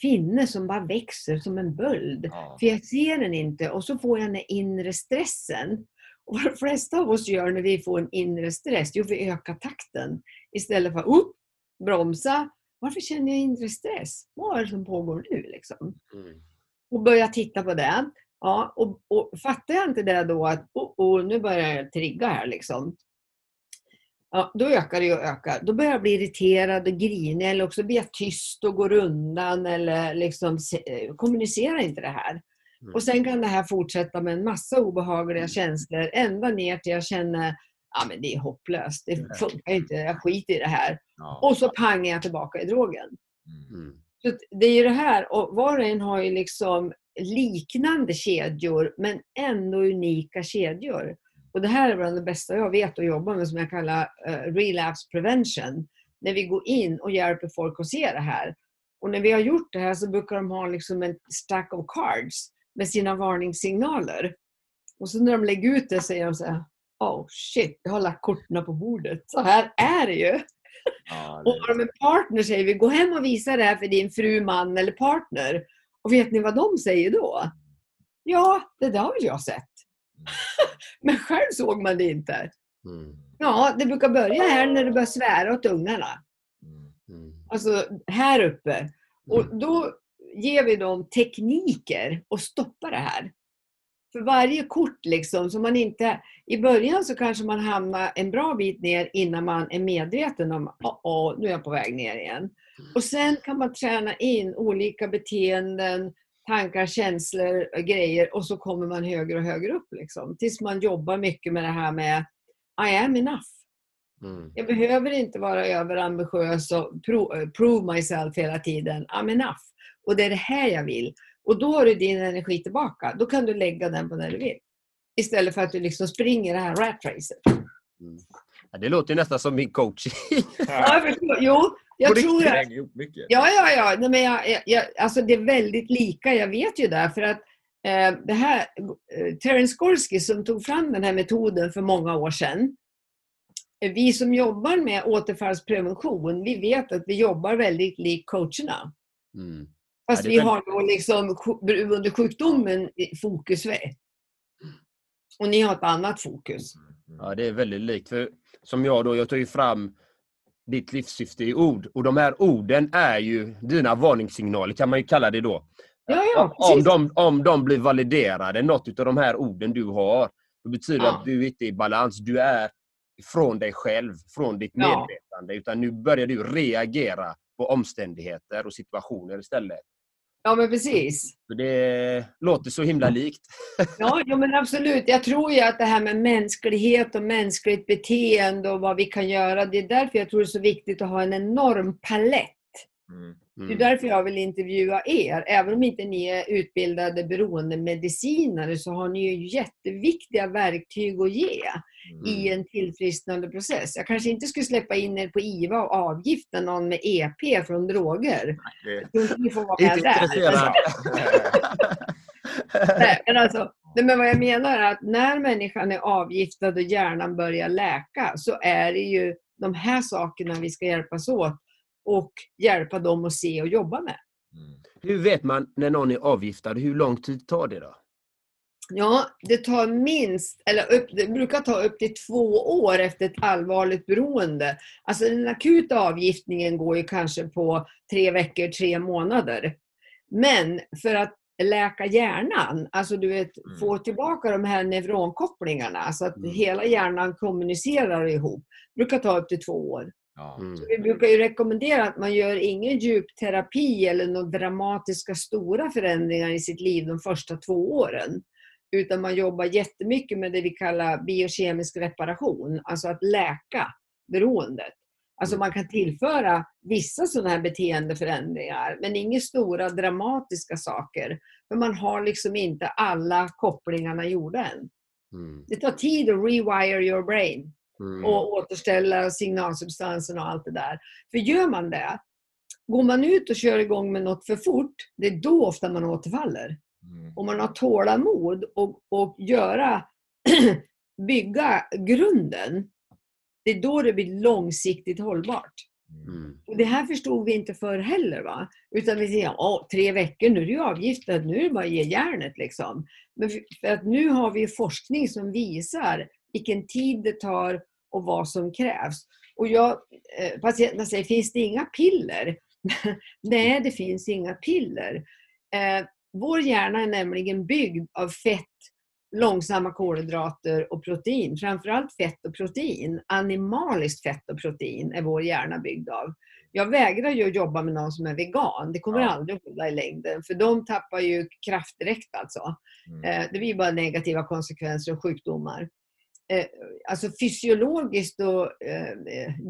S3: finne som bara växer som en böld.
S2: Ja.
S3: För jag ser den inte och så får jag den inre stressen. Och vad de flesta av oss gör när vi får en inre stress, jo vi ökar takten. Istället för upp, bromsa. Varför känner jag inre stress? Vad är det som pågår nu? Liksom? Och börja titta på det. Ja, och, och fattar jag inte det då att oh, oh, nu börjar jag trigga här liksom. Ja, då ökar det och ökar. Då börjar jag bli irriterad och grinig eller också blir jag tyst och går undan eller liksom eh, kommunicerar inte det här.
S1: Mm.
S3: Och sen kan det här fortsätta med en massa obehagliga känslor ända ner till jag känner ja men det är hopplöst, det funkar inte, jag skiter i det här.
S2: Ja.
S3: Och så pangar jag tillbaka i drogen.
S2: Mm.
S1: Mm.
S3: Så det är ju det här, och var och en har ju liksom liknande kedjor men ändå unika kedjor. Och det här är bland det bästa jag vet att jobba med som jag kallar eh, relapse prevention. När vi går in och hjälper folk att se det här. Och när vi har gjort det här så brukar de ha liksom en stack of cards med sina varningssignaler. Och så när de lägger ut det säger de så här Oh shit, jag har lagt korten på bordet. Så här är det ju.
S2: Ja,
S3: Och har de en partner säger vi, gå hem och visa det här för din fru, man eller partner. Och vet ni vad de säger då? Ja, det där har väl jag sett. Men själv såg man det inte.
S1: Mm.
S3: Ja, det brukar börja här när du börjar svära åt ungarna.
S2: Mm.
S1: Mm.
S3: Alltså här uppe. Och då ger vi dem tekniker att stoppa det här. För varje kort liksom, så man inte... I början så kanske man hamnar en bra bit ner innan man är medveten om att oh, nu är jag på väg ner igen. Och sen kan man träna in olika beteenden, tankar, känslor, grejer och så kommer man högre och högre upp. Liksom, tills man jobbar mycket med det här med I am enough.
S1: Mm.
S3: Jag behöver inte vara överambitiös och pro, prove myself hela tiden. I'm enough. Och det är det här jag vill. Och då har du din energi tillbaka. Då kan du lägga den på det du vill. Istället för att du liksom springer det här rat racet.
S1: Ja, det låter ju nästan som min coach.
S3: Ja. Jo, jag tror att...
S2: hänger ihop mycket.
S3: Ja, ja, ja. Nej, men jag, jag, alltså det är väldigt lika. Jag vet ju det. För att eh, det här, eh, Terence Gorski som tog fram den här metoden för många år sedan. eh, Vi som jobbar med återfallsprevention, vi vet att vi jobbar väldigt likt coacherna.
S1: Mm.
S3: Fast
S1: Ja,
S3: vi har då liksom under sjukdomen fokus. vi. Och ni har ett annat fokus.
S1: Ja, det är väldigt likt. För som jag då, jag tar ju fram ditt livssyfte i ord. Och de här orden är ju dina varningssignaler kan man ju kalla det då.
S3: Ja, ja,
S1: om, de, om de blir validerade, något av de här orden du har, då betyder
S3: Ja.
S1: att du inte är i balans. Du är från dig själv, från ditt medvetande. Utan nu börjar du reagera på omständigheter och situationer istället.
S3: Ja, men precis.
S1: För det låter så himla likt.
S3: Ja, jo, men absolut. Jag tror ju att det här med mänsklighet och mänskligt beteende och vad vi kan göra, det är därför jag tror det är så viktigt att ha en enorm palett.
S2: Mm.
S3: Det är
S1: Mm.
S3: därför jag vill intervjua er. Även om inte ni är utbildade beroendemedicinare så har ni ju jätteviktiga verktyg att ge
S2: Mm.
S3: i en tillfrisknande process. Jag kanske inte skulle släppa in er på IVA och avgifta någon med EP från droger.
S2: Det-
S3: Jag ni får vara med där. Nej, men alltså, nej, men vad jag menar är att när människan är avgiftad och hjärnan börjar läka så är det ju de här sakerna vi ska hjälpas åt och hjälpa dem att se och jobba med.
S2: Mm.
S1: Hur vet man när någon är avgiftad? Hur lång tid tar det då?
S3: Ja, det tar minst, eller upp, det brukar ta upp till två år efter ett allvarligt beroende. Alltså den akuta avgiftningen går ju kanske på tre veckor, tre månader. Men för att läka hjärnan, alltså du vet,
S2: Mm.
S3: få tillbaka de här neuronkopplingarna så att
S2: Mm.
S3: hela hjärnan kommunicerar ihop, brukar ta upp till två år.
S2: Ja.
S1: Mm.
S3: Vi brukar ju rekommendera att man gör ingen djupterapi eller några dramatiska stora förändringar i sitt liv de första två åren. Utan man jobbar jättemycket med det vi kallar biokemisk reparation, alltså att läka beroendet. Alltså man kan tillföra vissa sådana här beteendeförändringar, men inga stora dramatiska saker. För man har liksom inte alla kopplingarna gjorda än.
S1: Mm.
S3: Det tar tid att rewire your brain
S1: Mm.
S3: och återställa signalsubstansen och allt det där. För gör man det, går man ut och kör igång med något för fort, det är då ofta man återfaller.
S2: Mm.
S3: Om man har tålamod och, och göra, bygga grunden, det är då det blir långsiktigt hållbart.
S1: Mm.
S3: Och det här förstod vi inte för heller. Va? Utan vi säger, Åh, tre veckor, nu är du ju avgiftad, nu är det bara att ge järnet. Liksom. Men för för att nu har vi forskning som visar vilken tid det tar och vad som krävs. Och jag, eh, patienterna säger, finns det inga piller? Nej, det finns inga piller. Eh, vår hjärna är nämligen byggd av fett, långsamma kolhydrater och protein. Framförallt fett och protein. Animaliskt fett och protein är vår hjärna byggd av. Jag vägrar ju att jobba med någon som är vegan. Det kommer
S2: Ja.
S3: aldrig att hålla i längden. För de tappar ju kraft direkt alltså.
S2: Mm.
S3: Eh, Det blir bara negativa konsekvenser och sjukdomar. Eh, Alltså fysiologiskt och eh,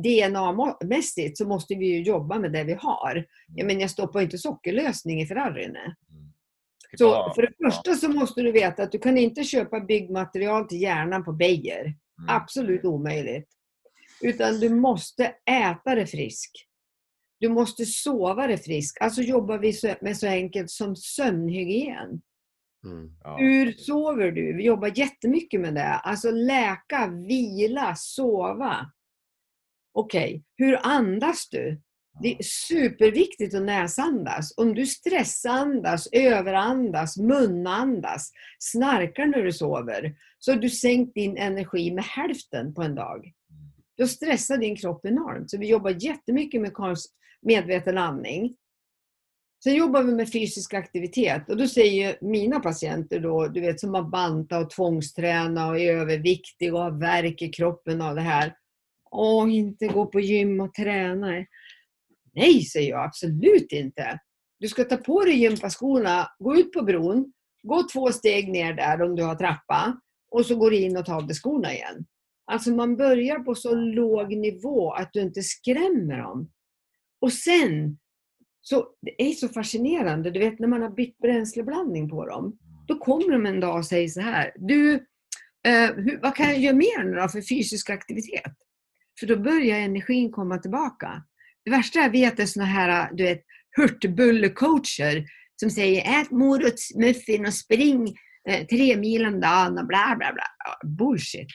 S3: DNA-mässigt så måste vi ju jobba med det vi har. Jag, menar, jag stoppar inte sockerlösning i Ferrarin.
S2: Mm.
S3: Så för det första så måste du veta att du kan inte köpa byggmaterial till hjärnan på Beijer.
S2: Mm.
S3: Absolut omöjligt. Utan du måste äta det frisk. Du måste sova dig frisk. Alltså jobbar vi med så enkelt som sömnhygien.
S1: Mm.
S2: Ja.
S3: Hur sover du? Vi jobbar jättemycket med det. Alltså läka, vila, sova. Okej, hur andas du? Det är superviktigt att näsandas. Om du stressandas, överandas, munandas, snarkar när du sover, så har du sänkt din energi med hälften på en dag. Då stressar din kropp enormt. Så vi jobbar jättemycket med medveten andning. Sen jobbar vi med fysisk aktivitet och då säger mina patienter då, du vet som har bantat och tvångsträna och är överviktig och har värk i kroppen av det här. Åh, inte gå på gym och träna. Nej, säger jag absolut inte. Du ska ta på dig gympaskorna, gå ut på bron, gå två steg ner där om du har trappa och så går du in och tar av dig skorna igen. Alltså man börjar på så låg nivå att du inte skrämmer dem. Och sen, så, det är så fascinerande, du vet när man har bytt bränsleblandning på dem, då kommer de en dag och säger så här, du, eh, hur, vad kan jag göra mer nu då för fysisk aktivitet? För då börjar energin komma tillbaka. Det värsta jag vet är såna här, du vet, hurtbullecoacher som säger ät morotsmuffin och spring eh, tre mil om dagen och bla bla bla. Bullshit.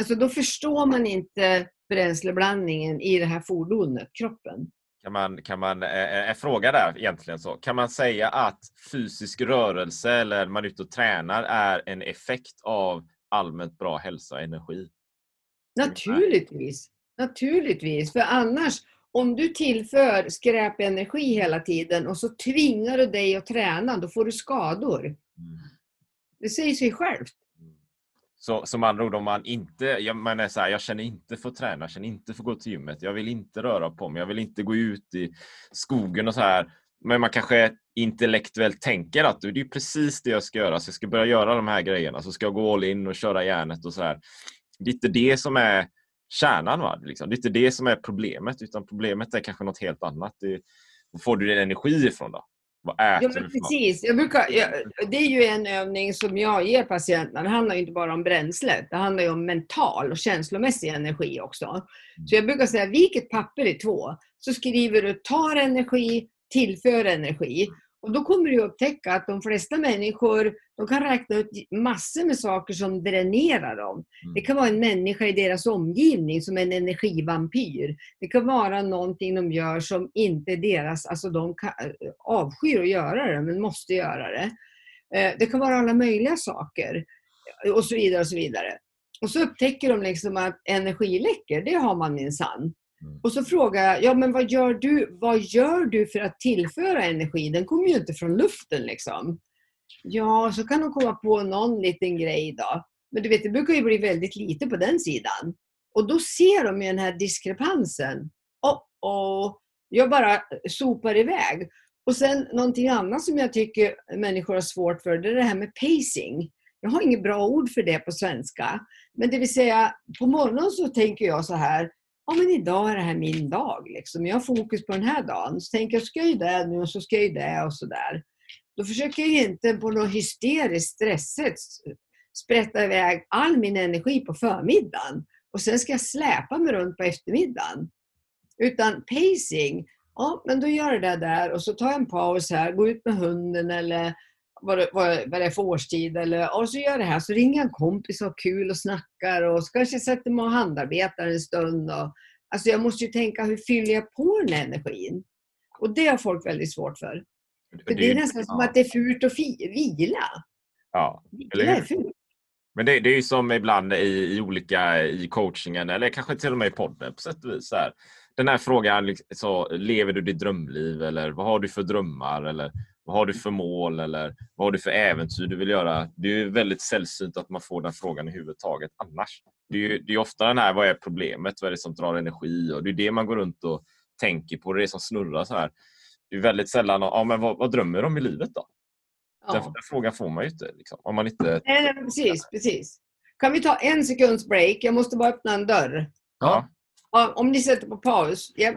S3: Alltså då förstår man inte bränsleblandningen i det här fordonet, kroppen.
S2: Kan man, kan man, en fråga där egentligen så. Kan man säga att fysisk rörelse eller man är ute och tränar är en effekt av allmänt bra hälsa och energi?
S3: Naturligtvis. Naturligtvis. För annars, om du tillför skräpenergi hela tiden och så tvingar du dig att träna, då får du skador. Mm. Det säger sig självt.
S2: Så som andra ord, om man inte, jag, man är så här, jag känner inte för att träna, jag känner inte för att gå till gymmet, jag vill inte röra på mig, jag vill inte gå ut i skogen och så här. Men man kanske intellektuellt tänker att det är precis det jag ska göra, så jag ska börja göra de här grejerna, så ska jag gå all in och köra järnet och så här. Det är inte det som är kärnan. Va? Liksom. Det är inte det som är problemet, utan problemet är kanske något helt annat. Det, var får du din energi ifrån då? Vad äter
S3: ja, men precis. Jag brukar, jag, det är ju en övning som jag ger patienterna. Det handlar inte bara om bränslet. Det handlar ju om mental och känslomässig energi också. Mm. Så jag brukar säga, vik ett papper i två. Så skriver du tar energi, tillför energi. Och då kommer du upptäcka att de flesta människor de kan räkna ut massor med saker som dränerar dem. Mm. Det kan vara en människa i deras omgivning som en energivampyr. Det kan vara någonting de gör som inte är deras, alltså de kan, avskyr att göra det men måste göra det. Eh, det kan vara alla möjliga saker och så vidare. Och så vidare. Och så upptäcker de liksom att energiläckor, det har man minsann. Mm. Och så frågar jag, ja men vad gör, du, vad gör du för att tillföra energi? Den kommer ju inte från luften liksom. Ja, så kan de komma på någon liten grej då. Men du vet, det brukar ju bli väldigt lite på den sidan. Och då ser de ju den här diskrepansen. Oh, oh. Jag bara sopar iväg. Och sen någonting annat som jag tycker människor har svårt för, det är det här med pacing. Jag har inget bra ord för det på svenska. Men det vill säga, på morgonen så tänker jag så här, ja men idag är det här min dag. Liksom. Jag har fokus på den här dagen. Så tänker jag, ska jag ju det nu och så ska jag ju det och sådär. Då försöker jag inte på något hysteriskt stressigt sprätta iväg all min energi på förmiddagen och sen ska jag släpa mig runt på eftermiddagen. Utan pacing, ja men då gör jag det där och så tar jag en paus här, går ut med hunden eller vad det, vad, vad det är för årstid. Eller, och så gör jag det här. Så ringer en kompis och har kul och snackar och så kanske jag sätter mig och handarbetar en stund. Och, alltså jag måste ju tänka, hur fyller jag på den energin? Och det har folk väldigt svårt för. För det, är nästan som att det är fult att vila.
S2: Ja, vila är fult. Men det, det är ju som ibland i, i olika i coachingen eller kanske till och med i podden på sätt och vis. här. Den här frågan, liksom, så, lever du ditt drömliv eller vad har du för drömmar? Eller vad har du för mål eller vad har du för äventyr du vill göra? Det är ju väldigt sällsynt att man får den frågan i huvud taget annars. Det är ju det är ofta den här, vad är problemet? Vad är det som drar energi? Och det är det man går runt och tänker på. Det är det som snurrar så här. Det är väldigt sällan, ja men vad, vad drömmer om i livet då? Ja. Den, den frågan får man ju inte. Liksom, om man inte...
S3: Nej, precis, precis. Kan vi ta en sekunds break? Jag måste bara öppna en dörr.
S2: Ja.
S3: ja om ni sätter på paus. Yep.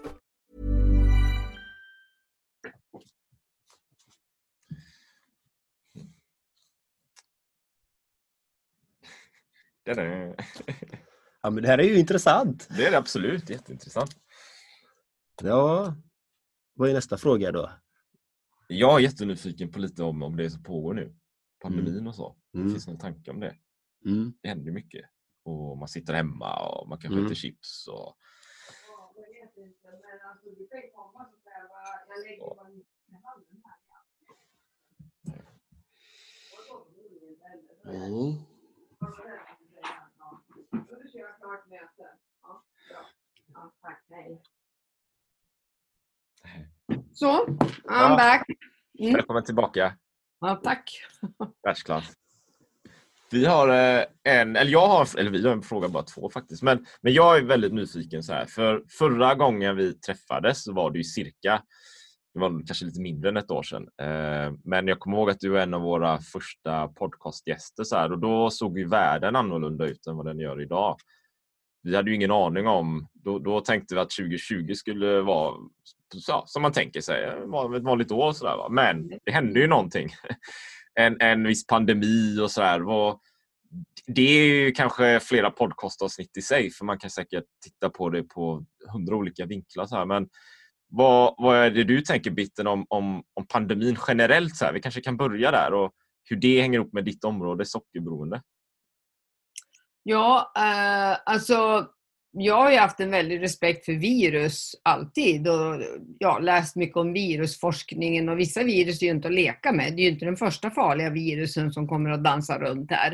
S1: Ja, men det här är ju intressant.
S2: det är det absolut. Jätteintressant.
S1: Ja, vad är nästa fråga då?
S2: Jag är jättenyfiken på lite om, om det som pågår nu. Pandemin och så.
S1: Mm.
S2: Finns det någon tanke om det?
S1: Mm.
S2: Det händer ju mycket. Och man sitter hemma och man kanske
S1: Mm.
S2: äter chips. Och...
S1: Mm.
S3: Så, I'm
S2: Ja.
S3: back. Mm.
S2: Välkommen tillbaka.
S3: Ja, tack.
S2: Världsklass. Vi har eh, en, eller jag har, eller vi har en fråga, bara två faktiskt. Men, men jag är väldigt nyfiken så här. För förra gången vi träffades så var det ju cirka, det var kanske lite mindre än ett år sedan. Eh, men jag kommer ihåg att du var en av våra första podcastgäster så här, och då såg ju världen annorlunda ut än vad den gör idag. Vi hade ju ingen aning om, då, då tänkte vi att 2020 skulle vara så, som man tänker sig, ett vanligt år. Så där, va? Men det hände ju någonting. En, en viss pandemi och så här. Vad- Det är ju kanske flera podcastavsnitt i sig, för man kan säkert titta på det på hundra olika vinklar. Så här. Men vad, vad är det du tänker Bitten om, om, om pandemin generellt? Så här? Vi kanske kan börja där och hur det hänger ihop med ditt område, sockerberoende.
S3: Ja, eh, alltså jag har ju haft en väldig respekt för virus alltid och ja, läst mycket om virusforskningen och vissa virus är ju inte att leka med. Det är ju inte den första farliga virusen som kommer att dansa runt här.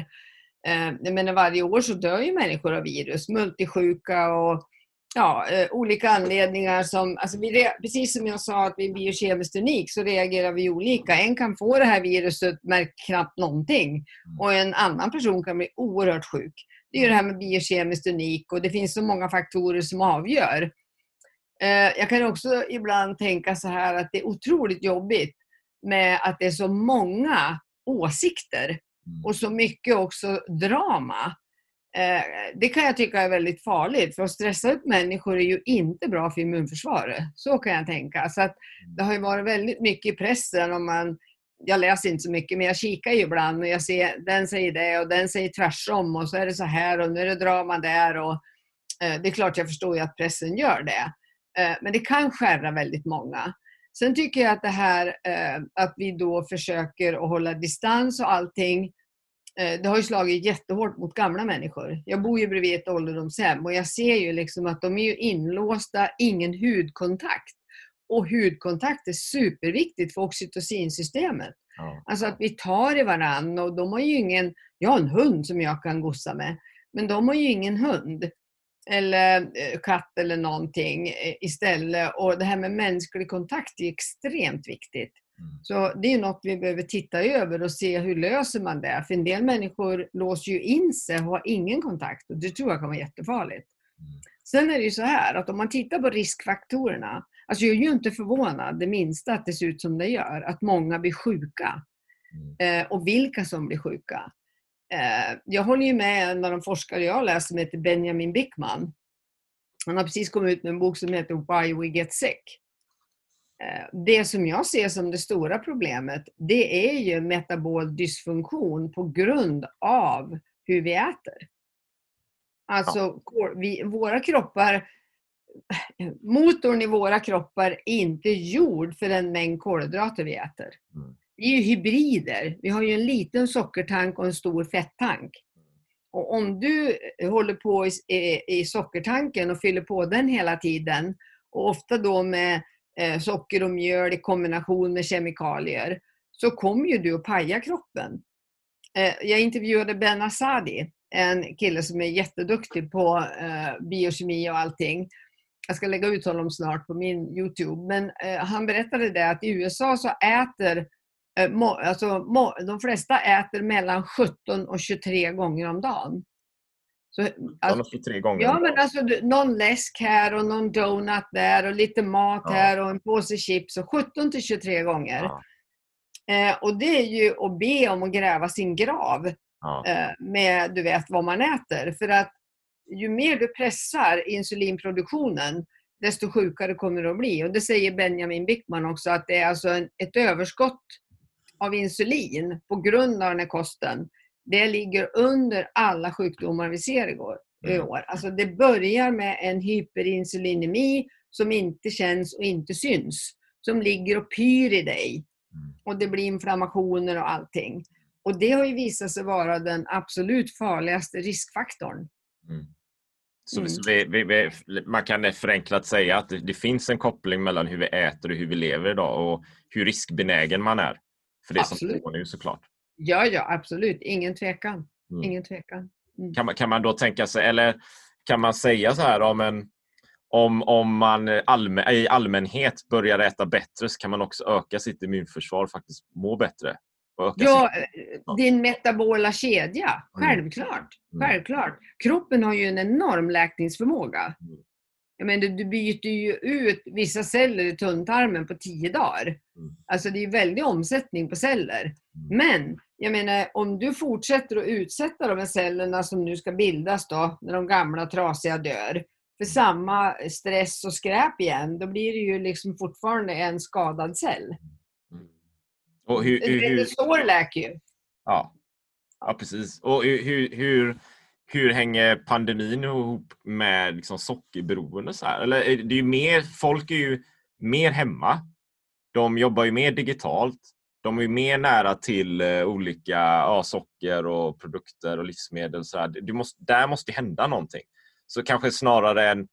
S3: Eh, jag menar varje år så dör ju människor av virus, multisjuka och ja, eh, olika anledningar som, alltså vi, re- precis som jag sa att vi är biokemiskt unik så reagerar vi olika. En kan få det här viruset märker knappt någonting och en annan person kan bli oerhört sjuk. Det är ju det här med biokemiskt unik och det finns så många faktorer som avgör. Eh, Jag kan också ibland tänka så här att det är otroligt jobbigt med att det är så många åsikter och så mycket också drama. Eh, Det kan jag tycka är väldigt farligt, för att stressa upp människor är ju inte bra för immunförsvaret. Så kan jag tänka. Så att det har ju varit väldigt mycket i pressen om man jag läser inte så mycket, men jag kikar ju ibland och jag ser den säger det och den säger tvärsom och så är det så här och nu är det drama där. Och, eh, det är klart jag förstår ju att pressen gör det. Eh, men det kan skärra väldigt många. Sen tycker jag att det här eh, att vi då försöker att hålla distans och allting. Eh, det har ju slagit jättehårt mot gamla människor. Jag bor ju bredvid ett ålderdomshem och jag ser ju liksom att de är ju inlåsta, ingen hudkontakt. Och hudkontakt är superviktigt för oxytocinsystemet.
S2: Ja.
S3: Alltså att vi tar i varandra och de har ju ingen, jag har en hund som jag kan gossa med, men de har ju ingen hund eller eh, katt eller någonting eh, istället. Och det här med mänsklig kontakt är extremt viktigt.
S2: Mm.
S3: Så det är något vi behöver titta över och se hur löser man det. För en del människor låser ju in sig och har ingen kontakt och det tror jag kan vara jättefarligt.
S2: Mm.
S3: Sen är det ju så här att om man tittar på riskfaktorerna, alltså jag är ju inte förvånad det minsta att det ser ut som det gör, att många blir sjuka.
S2: Mm.
S3: Eh, och vilka som blir sjuka. Eh, jag håller ju med en av de forskare jag läser som heter Benjamin Bickman. Han har precis kommit ut med en bok som heter Why We Get Sick. Eh, det som jag ser som det stora problemet, det är ju metabol dysfunktion på grund av hur vi äter. Alltså, vi, våra kroppar, motorn i våra kroppar är inte gjord för den mängd kolhydrater vi äter.
S2: Mm.
S3: Vi är ju hybrider. Vi har ju en liten sockertank och en stor fetttank. Och om du håller på i, i, i sockertanken och fyller på den hela tiden och ofta då med eh, socker och mjöl i kombination med kemikalier så kommer ju du att paja kroppen. Eh, jag intervjuade Ben Asadi, en kille som är jätteduktig på eh, biokemi och allting. Jag ska lägga ut honom snart på min Youtube. Men eh, han berättade det att i USA så äter Eh, må, alltså, må, de flesta äter mellan 17 och 23 gånger om dagen. Så, alltså,
S2: 23 gånger
S3: ja, men alltså du- någon läsk här och någon donut där och lite mat
S2: Ja.
S3: här och en påse chips. Och 17 till 23 gånger.
S2: Ja.
S3: Eh, och det är ju att be om att gräva sin grav
S2: Ja.
S3: eh, med du vet vad man äter. För att ju mer du pressar insulinproduktionen desto sjukare kommer du att bli. Och det säger Benjamin Bickman också att det är alltså en, ett överskott av insulin på grund av den här kosten. Det ligger under alla sjukdomar vi ser igår, i
S2: Mm.
S3: år. Alltså det börjar med en hyperinsulinemi som inte känns och inte syns. Som ligger och pyr i dig.
S2: Mm.
S3: Och det blir inflammationer och allting. Och det har ju visat sig vara den absolut farligaste riskfaktorn.
S2: Mm. Så,
S3: Mm.
S2: så vi, vi, vi, man kan förenklat säga att det, det finns en koppling mellan hur vi äter och hur vi lever idag och hur riskbenägen man är. För det som
S3: Absolut.
S2: pågår nu såklart.
S3: Ja, ja, absolut. Ingen tvekan.
S2: Mm.
S3: Ingen tvekan. Mm.
S2: Kan man, kan man då tänka sig, eller kan man säga så här om en om, om man allmän, i allmänhet börjar äta bättre så kan man också öka sitt immunförsvar faktiskt må bättre.
S3: Ja, eh, din metabola kedja.
S2: Mm.
S3: Självklart.
S2: Mm.
S3: Självklart. Kroppen har ju en enorm läkningsförmåga. Jag menar, du, byter ju ut vissa celler i tunntarmen på tio dagar.
S2: Mm.
S3: Alltså det är väldig omsättning på celler. Men jag menar, om du fortsätter att utsätta de här cellerna som nu ska bildas då, när de gamla trasiga dör, för samma stress och skräp igen, då blir det ju liksom fortfarande en skadad cell.
S2: Och hur, hur, hur,
S3: sår läker ju.
S2: ja. ja, precis. Och hur, hur, hur, hänger pandemin ihop med liksom sockerberoende? Så här? Eller är det är ju mer, folk är ju mer hemma. De jobbar ju mer digitalt. De är ju mer nära till eh, olika ja, socker och produkter och livsmedel. Så här. Det måste, där måste hända någonting. Så kanske snarare än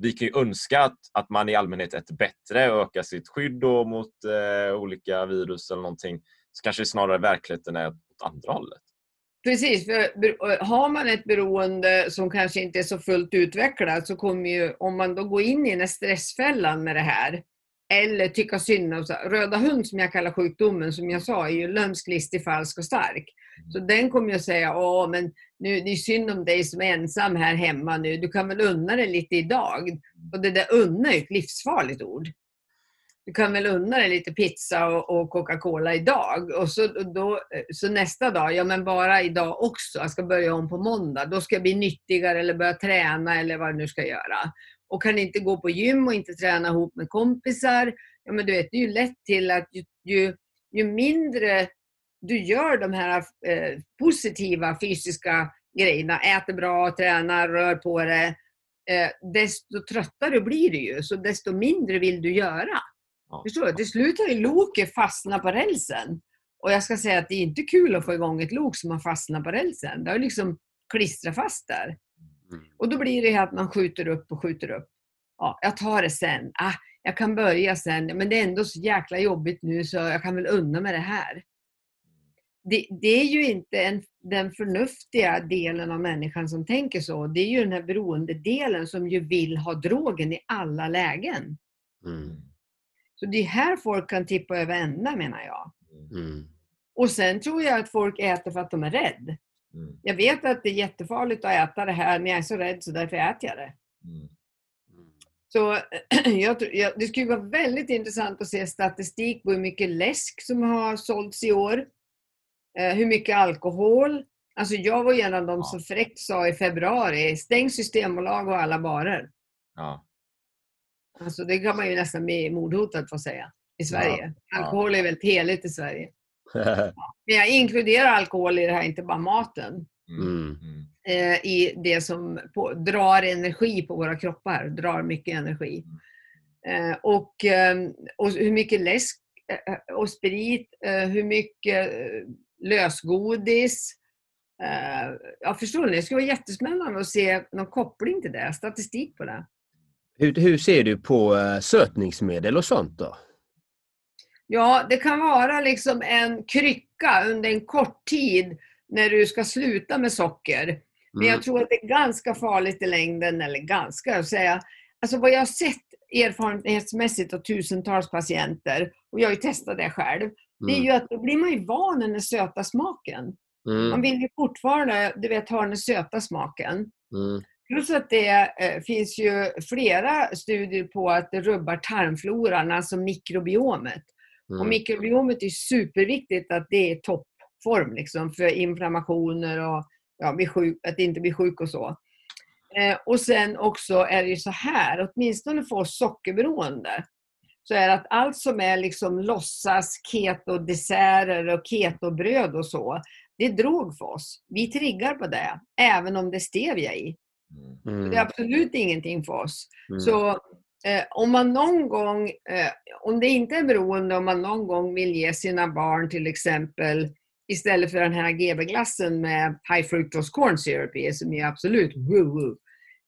S2: vi kan ju önska att, att man i allmänhet äter bättre och ökar sitt skydd då mot eh, olika virus eller någonting. Så kanske snarare verkligheten är åt andra hållet.
S3: Precis, för eh, har man ett beroende som kanske inte är så fullt utvecklat så kommer ju, om man då går in i den här stressfällan med det här, eller tycka synd om, så röda hund som jag kallar sjukdomen, som jag sa, är ju lömsk, listig, falsk och stark. Så den kommer ju att säga, åh men nu, det är synd om dig som är ensam här hemma nu, du kan väl unna dig lite idag. Och det där unna är ju ett livsfarligt ord. Du kan väl unna dig lite pizza och, och Coca-Cola idag. Och så, och då, så nästa dag, ja men bara idag också. Jag ska börja om på måndag. Då ska jag bli nyttigare eller börja träna eller vad jag nu ska göra. Och kan inte gå på gym och inte träna ihop med kompisar. Ja men du vet, det är ju lätt till att ju, ju, ju mindre du gör de här eh, positiva fysiska grejerna, äter bra, tränar, rör på det, eh, desto tröttare blir du ju. Så desto mindre vill du göra.
S2: Ja.
S3: Förstår du? Till slut har ju loket fastnat på rälsen. Och jag ska säga att det är inte kul att få igång ett lok som har fastnat på rälsen. Det har liksom klistrat fast där.
S1: Mm.
S3: Och då blir det att man skjuter upp och skjuter upp. Ja, jag tar det sen. Ah, jag kan börja sen. Men det är ändå så jäkla jobbigt nu så jag kan väl unna med det här. Det, det är ju inte en, den förnuftiga delen av människan som tänker så. Det är ju den här beroendedelen som ju vill ha drogen i alla lägen.
S1: Mm.
S3: Så det är här folk kan tippa över ända menar jag.
S1: Mm.
S3: Och sen tror jag att folk äter för att de är rädda.
S2: Mm.
S3: Jag vet att det är jättefarligt att äta det här, men jag är så rädd så därför äter jag det.
S2: Mm.
S3: Så jag, jag, det skulle vara väldigt intressant att se statistik på hur mycket läsk som har sålts i år. Eh, hur mycket alkohol. Alltså jag var en av dem
S2: Ja.
S3: som fräckt sa i februari, stäng systembolag och alla barer.
S2: Ja.
S3: Alltså det kan man ju nästan bli mordhotad få säga i Sverige.
S2: Ja.
S3: Alkohol är väldigt heligt i Sverige. Men jag inkluderar alkohol i det här, inte bara maten.
S2: Mm.
S1: Mm.
S2: Mm.
S3: eh, i det som på, drar energi på våra kroppar, drar mycket energi. Eh, och, eh, och hur mycket läsk eh, och sprit, eh, hur mycket eh, lösgodis. Eh, ja, förstår ni? Det skulle vara jättespännande att se någon koppling till det, statistik på det.
S1: hur, hur ser du på eh, sötningsmedel och sånt då?
S3: Ja, det kan vara liksom en krycka under en kort tid när du ska sluta med socker. Men
S1: Mm.
S3: jag tror att det är ganska farligt i längden, eller ganska, jag säga. Alltså vad jag har sett erfarenhetsmässigt av tusentals patienter, och jag har ju testat det själv, det är
S1: Mm.
S3: ju att då blir man ju van den söta smaken. Man
S1: Mm.
S3: vill ju fortfarande, du vet, ha den söta smaken.
S1: Mm.
S3: Plus att det eh, finns ju flera studier på att det rubbar tarmfloran, alltså mikrobiomet. Och
S1: Mm.
S3: mikrobiomet är superviktigt att det är toppform liksom, för inflammationer och ja, sjuk, att inte bli sjuk och så. Eh, och sen också är det ju så här, åtminstone för oss sockerberoende, så är att allt som är liksom låtsas keto-desserter och ketobröd och så, det är drog för oss. Vi triggar på det, även om det är stevia i.
S1: Mm.
S3: Det är absolut ingenting för oss.
S1: Mm.
S3: Så eh, om man någon gång, eh, om det inte är beroende, om man någon gång vill ge sina barn till exempel istället för den här GB-glassen med high fructose corn syrup i, som är absolut woo-woo.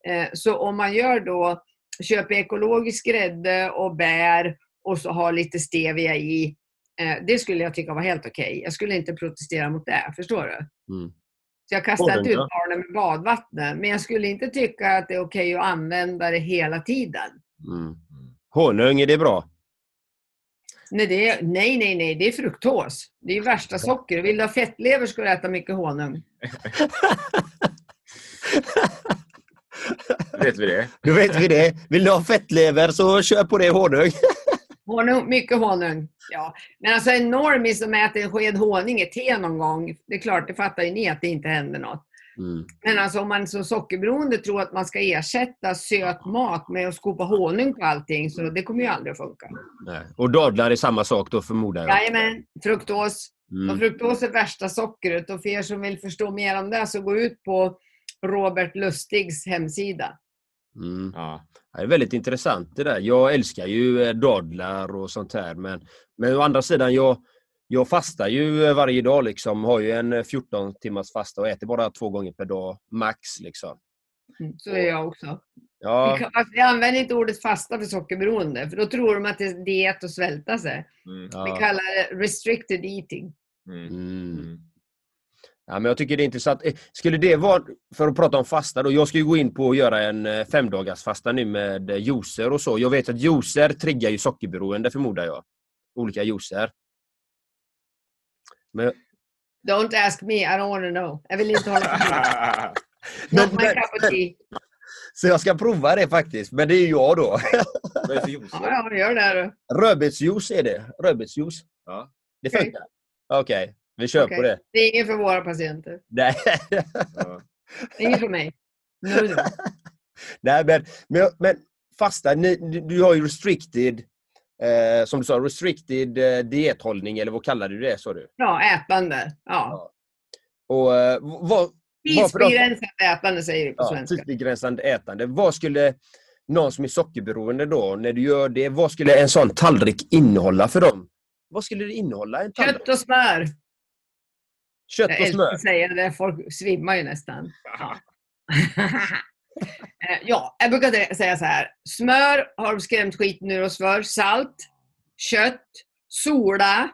S3: Eh, så om man gör då, köper ekologisk grädde och bär och så har lite stevia i, eh, det skulle jag tycka var helt okej. Jag skulle inte protestera mot det, förstår du?
S1: Mm.
S3: Så jag kastar inte ut barnen med badvattnet, men jag skulle inte tycka att det är okej att använda det hela tiden.
S1: Mm. Honung, är det bra?
S3: Nej, det är, nej, nej, nej, det är fruktos. Det är värsta socker. Vill du ha fettlever ska du äta mycket honung.
S2: Vet vi det?
S1: Då vet vi det. Vill du ha fettlever så kör på det honung.
S3: honung mycket honung. Ja. Men alltså en normis som äter en sked honung i te någon gång, det är klart, det fattar ju ni att det inte händer något.
S1: Mm.
S3: Men alltså om man som sockerberoende tror att man ska ersätta söt mat med att skopa honung på allting, så det kommer ju aldrig att funka.
S1: Nej. Och dadlar är samma sak då förmodar jag.
S3: Jajamän, fruktos.
S1: Mm.
S3: Och fruktos är värsta sockret och för er som vill förstå mer om det så gå ut på Robert Lustigs hemsida.
S1: Mm.
S2: Ja.
S1: Det är väldigt intressant det där. Jag älskar ju eh, dadlar och sånt här. Men, men å andra sidan, jag, jag fastar ju eh, varje dag. Liksom. Har ju en eh, 14 timmars fasta och äter bara två gånger per dag max. Liksom.
S3: Så är jag också.
S1: Ja,
S3: Vi kan, alltså, jag använder inte ordet fasta för sockerberoende, för då tror de att det är diet och svälta sig.
S2: Mm.
S3: Vi
S1: ja.
S3: kallar det restricted eating.
S2: Mm.
S1: Ja, men jag tycker det är intressant. Eh, Skulle det vara, för att prata om fasta då, jag ska ju gå in på att göra en eh, femdagars fasta nu med eh, juicer och så. Jag vet att juicer triggar ju sockerberoende förmodar jag. Olika juicer. Men,
S3: Don't ask me, I don't want to know. Jag vill inte hålla på med. Not my cup of tea.
S1: så jag ska prova det faktiskt, men det är ju jag då.
S2: Vad är det för juice?
S3: Ja, gör det.
S1: Rödbetsjuice är det. Rödbetsjuice.
S2: Ja.
S1: Det
S3: Okej.
S1: funkar? Okej, vi kör
S3: Okej.
S1: på det.
S3: Det är inget för våra patienter.
S1: Nej,
S2: Ja.
S3: Inget för mig. No.
S1: Nej men, men, men fasta, ni, du, du har ju restricted, eh, som du sa, restricted eh, diethållning, eller vad kallar du det? Sa du?
S3: Ja, ätande. Ja.
S1: Och, eh, vad,
S3: Tidsbegränsat ätande säger vi på
S1: ja,
S3: svenska.
S1: tidsbegränsande ätande. Vad skulle någon som är sockerberoende då, när du gör det, vad skulle en sån tallrik innehålla för dem? Vad skulle det innehålla? En tallrik?
S3: Kött och smör.
S1: Kött
S3: Jag
S1: och smör?
S3: att säga det, folk svimmar ju nästan. Ja. Eh, ja, jag brukar säga så här. Smör har de skrämt skiten ur oss för. Salt, kött, soda.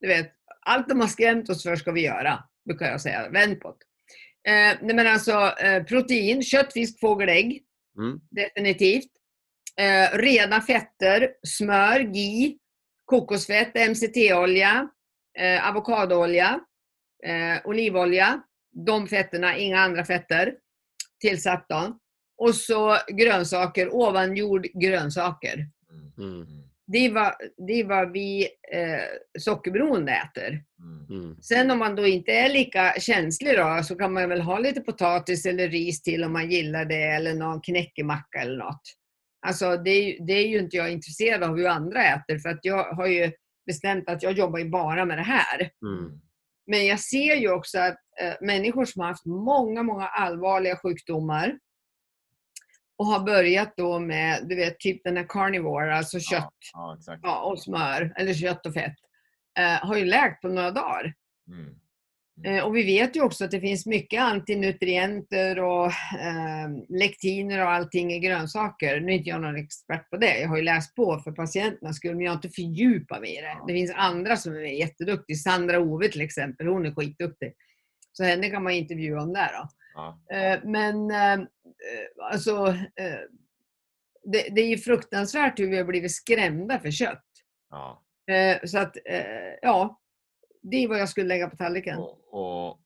S3: Du vet, allt de har skrämt oss för ska vi göra, brukar jag säga. Vänd på det. Eh, nej men alltså, eh, protein, kött, fisk, fågel, ägg.
S1: Mm.
S3: Definitivt. Eh, rena fetter, smör, ghee, kokosfett, MCT-olja, eh, avokadoolja, eh, olivolja. De fetterna, inga andra fetter tillsatt då. Och så grönsaker, ovanjord grönsaker.
S1: Mm.
S3: Det är vad, det är vad vi eh, sockerberoende äter.
S1: Mm.
S3: Sen om man då inte är lika känslig då, så kan man väl ha lite potatis eller ris till om man gillar det, eller någon knäckemacka eller något. Alltså det är, ju- det är ju inte jag intresserad av hur andra äter, för att jag har ju bestämt att jag jobbar ju bara med det här.
S1: Mm.
S3: Men jag ser ju också att eh, människor som har haft många, många allvarliga sjukdomar och har börjat då med, du vet, typ den här carnivore, alltså kött
S2: Ja, exakt.
S3: ja, och smör, eller kött och fett, eh, har ju läkt på några dagar.
S2: Mm.
S3: Eh, och vi vet ju också att det finns mycket antinutrienter och eh, lektiner och allting i grönsaker. Nu är inte jag någon expert på det. Jag har ju läst på för patienternas skull, men jag har inte fördjupat mig i det. Det finns andra som är jätteduktiga. Sandra Ove till exempel, hon är skitduktig. Så henne kan man intervjua om det då.
S2: Ja.
S3: Eh, Men eh, eh, alltså, eh, det, det är ju fruktansvärt hur vi har blivit skrämda för kött.
S2: Ja.
S3: Eh, så att, ja, det är vad jag skulle lägga på tallriken.
S2: Och, och,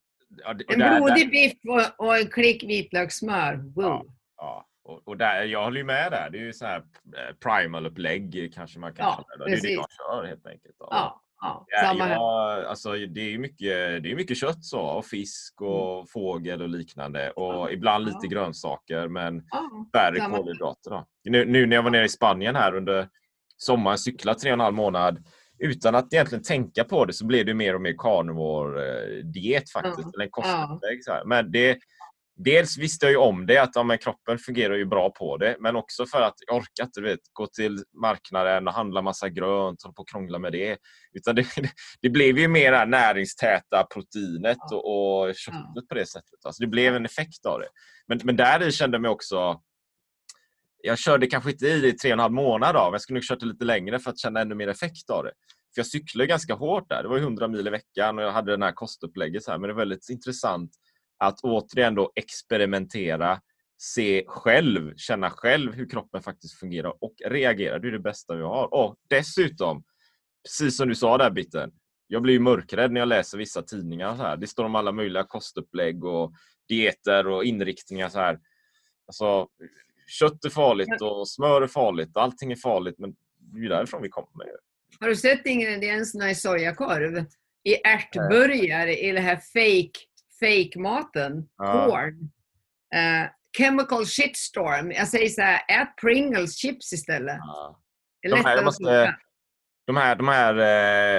S2: ja, och
S3: En
S2: där-
S3: blodig
S2: där-
S3: biff och, och en klick vitlökssmör. Wow.
S2: Ja, och, och där, jag håller ju med där. Det är ju så här eh, primal-upplägg kanske man kan
S3: Ja,
S2: kalla det. Det är det jag kör helt enkelt.
S3: Ja, ja,
S2: Ja,
S3: samma här.
S2: ja, alltså, det är mycket, det är mycket kött så, och fisk och
S3: Mm.
S2: fågel och liknande. Och ibland lite
S3: Ja.
S2: grönsaker men
S3: Ja,
S2: färre kolhydrater. Nu, nu när jag var nere i Spanien här under sommaren, cyklade tre och en halv månad utan att egentligen tänka på det så blev det mer och mer carnivore-diet faktiskt.
S3: Ja,
S2: Eller en kostupplägg. Så här. Men det, dels visste jag ju om det, att ja, kroppen fungerar ju bra på det. Men också för att jag orkar inte vet, gå till marknaden och handla massa grönt och på och krångla med det. Utan det, det blev ju mer det näringstäta proteinet och, och köttet på det sättet. Alltså det blev en effekt av det. Men, men där kände jag mig också jag körde kanske inte i det i tre och en halv månad av. Jag skulle nog kört det lite längre för att känna ännu mer effekt av det. För jag cyklade ganska hårt där. Det var 100 mil i veckan och jag hade den här kostupplägget. Så här. Men det är väldigt intressant att återigen då experimentera, se själv, känna själv hur kroppen faktiskt fungerar och reagera. Det är det bästa vi har. Och dessutom, precis som du sa där biten, jag blir ju mörkrädd när jag läser vissa tidningar. Så här. Det står om alla möjliga kostupplägg och dieter och inriktningar. Så här. Alltså, kött är farligt och smör är farligt och allting är farligt. Men det är ju därifrån vi kommer.
S3: Har du sett ingredienserna i sojakorv? I ärtburgare, i det här fake, fake maten
S2: Ja.
S3: Corn. Eh, chemical shitstorm. Jag säger så här, ät Pringles chips istället.
S2: Ja.
S3: Det är
S2: De här, måste, de här, de här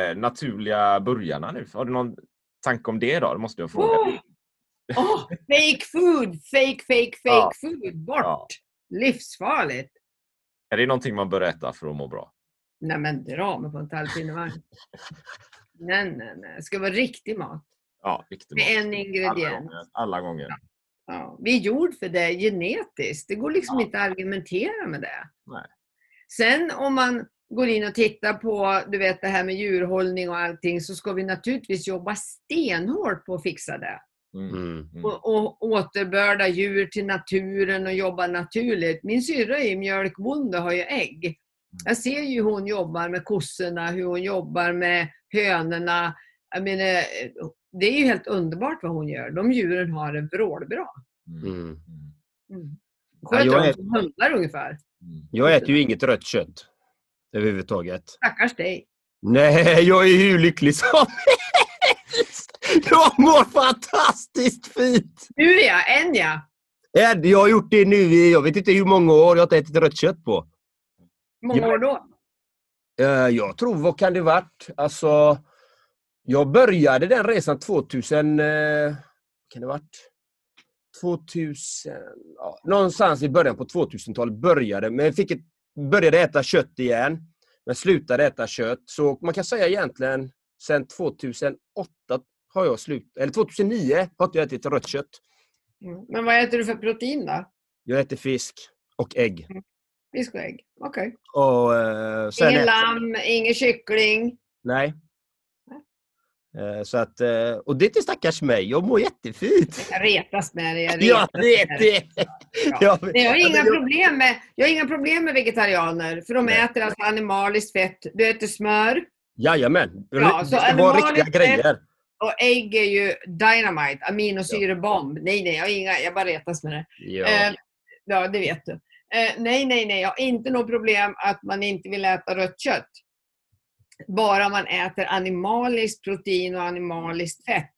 S2: eh, naturliga burgarna nu, har du någon tanke om det då? Det måste jag fråga.
S3: Åh! Åh, fake food! Fake, fake, fake
S2: Ja.
S3: food! Bort!
S2: Ja.
S3: Livsfarligt!
S2: Är det någonting man bör äta för att må bra?
S3: Nej men dra mig på en tallpinnevagn. nej, nej, nej. Det ska vara riktig mat.
S2: Ja, riktigt
S3: Med
S2: mat.
S3: en
S2: Alla
S3: ingrediens.
S2: gånger. Alla gånger.
S3: Ja, vi är gjord för det genetiskt. Det går liksom
S2: Ja.
S3: inte att argumentera med det.
S2: Nej.
S3: Sen om man går in och tittar på du vet, det här med djurhållning och allting så ska vi naturligtvis jobba stenhårt på att fixa det.
S2: Mm.
S1: Mm.
S2: Mm.
S3: Och, och återbörda djur till naturen och jobba naturligt. Min syrra är ju mjölkbonde och har ju ägg. Jag ser ju hur hon jobbar med kossorna, hur hon jobbar med hönorna. Jag menar, det är ju helt underbart vad hon gör. De djuren har det vrålbra.
S2: Mm.
S1: Mm.
S2: Mm.
S3: Mm.
S1: Ja,
S3: Sköter
S1: jag
S3: som hundar ungefär.
S2: Mm.
S1: Jag äter ju inget rött kött. Överhuvudtaget.
S3: Stackars dig.
S1: Nej, jag är hur lycklig som Jag mår fantastiskt fint.
S3: Nu ja, en ja.
S1: Ed, jag har gjort det nu i, jag vet inte hur många år jag har inte ätit rött kött på.
S3: Många år då?
S1: Eh, jag tror, vad kan det varit? Alltså, jag började den resan 2000... Eh, kan det varit? 2000... Ja, någonstans i början på 2000-talet började, men jag fick ett, började äta kött igen. Men slutade äta kött. Så man kan säga egentligen sen 2008 har jag slutat. Eller 2009 har jag ätit rött kött.
S3: Mm. Men vad äter du för protein då?
S1: Jag äter fisk och ägg.
S3: Fisk och ägg? Okej.
S1: Och, eh, sen
S3: Ingen
S1: äter-
S3: lamm, ingen kyckling.
S1: Nej. Eh, Så att, eh, och det är till stackars mig. Jag mår jättefint.
S3: Jag retas med det. Jag
S1: vet
S3: det. Ja. Nej, jag, har inga problem med, jag har inga problem med vegetarianer. För de
S1: Nej.
S3: äter alltså animaliskt fett. Du äter smör.
S1: Jajamän!
S3: Ja,
S1: det
S3: så
S1: ska vara riktiga grejer.
S3: Och ägg är ju dynamite, aminosyrebomb. Nej, nej, jag, inga, jag bara retas med det.
S1: Ja.
S3: Eh, ja, det vet du. Eh, nej, nej, nej. Jag har inte något problem att man inte vill äta rött kött. Bara man äter animaliskt protein och animaliskt fett.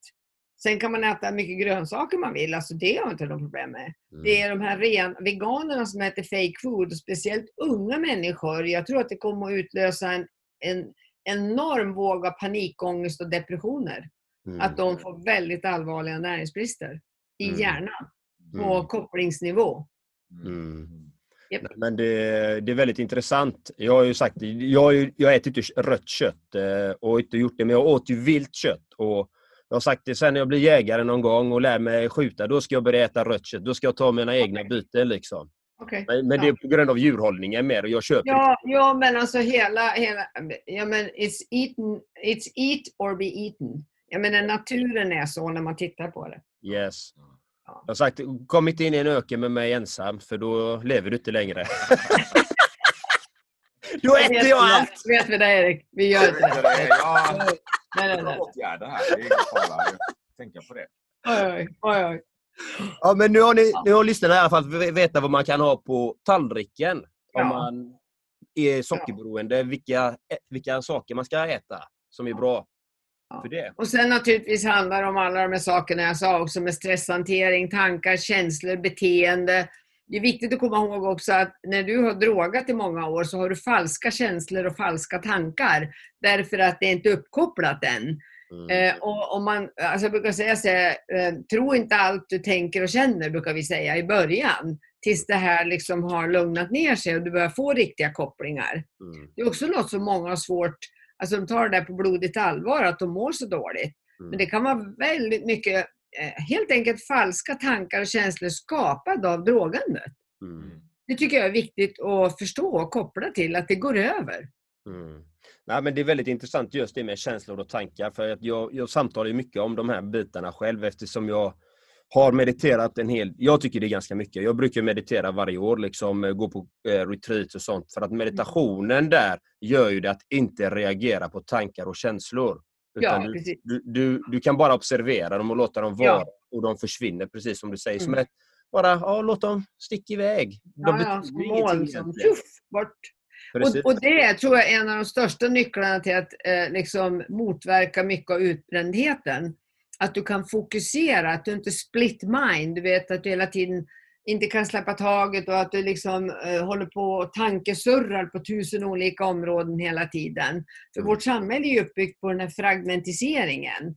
S3: Sen kan man äta mycket grönsaker man vill. Alltså det har jag inte något problem med.
S1: Mm.
S3: Det är de här ren, veganerna som äter fake food, och speciellt unga människor. Jag tror att det kommer att utlösa en, en enorm våg av panikångest och depressioner.
S1: Mm.
S3: Att de får väldigt allvarliga näringsbrister i
S1: Mm.
S3: hjärnan på
S1: Mm.
S3: kopplingsnivå.
S1: Mm.
S3: Japp.
S1: Men det, det är väldigt intressant. Jag har ju sagt jag, har ju- jag äter inte rött kött eh, och inte gjort det, men jag åt ju vilt kött. Och jag har sagt det sen när jag blir jägare någon gång och lär mig skjuta, då ska jag börja äta rött kött. Då ska jag ta mina egna byten liksom.
S3: Okej.
S1: Men, men det är på grund av djurhållningen mer och jag köper
S3: Ja, ja, men alltså hela, hela ja, men it's, eaten, it's eat or be eaten. Jag menar naturen är så när man tittar på det.
S1: Yes.
S3: Ja.
S1: Jag har sagt, kom inte in i en öken med mig ensam för då lever du inte längre. Då äter jag allt!
S3: Vet vi det Erik? Vi gör inte
S2: Det
S3: det.
S2: är- Ja,
S3: Nej, nej, nej.
S2: åtgärder här. Det är ingen fara. Tänka på det.
S3: Oj, oj, oj.
S1: Ja, men nu har, ni, nu har lyssnarna i alla fall veta vad man kan ha på tallriken.
S3: Ja.
S1: Om man är sockerberoende, vilka, vilka saker man ska äta som är bra
S3: Ja.
S1: för det.
S3: Och sen naturligtvis handlar det om alla de här sakerna jag sa också med stresshantering, tankar, känslor, beteende. Det är viktigt att komma ihåg också att när du har drogat i många år så har du falska känslor och falska tankar. Därför att det är inte uppkopplat än.
S1: Mm.
S3: Eh, och om man, alltså jag brukar säga så här, eh, tro inte allt du tänker och känner, brukar vi säga i början. Tills det här liksom har lugnat ner sig och du börjar få riktiga kopplingar.
S1: Mm.
S3: Det är också något som många har svårt, alltså de tar det där på blodigt allvar, att de mår så dåligt.
S1: Mm.
S3: Men det kan vara väldigt mycket, eh, helt enkelt falska tankar och känslor skapade av drogandet.
S1: Mm.
S3: Det tycker jag är viktigt att förstå och koppla till att det går över.
S1: Mm. Nej, men det är väldigt intressant just det med känslor och tankar. För att jag, jag samtalar ju mycket om de här bitarna själv eftersom jag har mediterat en hel... Jag tycker det är ganska mycket. Jag brukar meditera varje år, liksom, eh, gå på eh, retreat och sånt. För att meditationen där gör ju det att inte reagera på tankar och känslor. Utan
S3: Ja,
S1: du, du, du, du kan bara observera dem och låta dem vara.
S3: Ja.
S1: Och de försvinner, precis som du säger. Som
S3: Mm.
S1: ett, bara ja, låt dem sticka iväg. De
S3: Ja, ja,
S1: betyder ingenting
S3: som tjuff, bort.
S1: Precis.
S3: Och, och det är, tror jag är en av de största nycklarna till att eh, liksom motverka mycket av utbrändheten. Att du kan fokusera, att du inte split mind. Du vet att du hela tiden inte kan släppa taget och att du liksom eh, håller på och tankesurrar på tusen olika områden hela tiden. För
S1: Mm.
S3: vårt samhälle är ju uppbyggt på den här fragmentiseringen.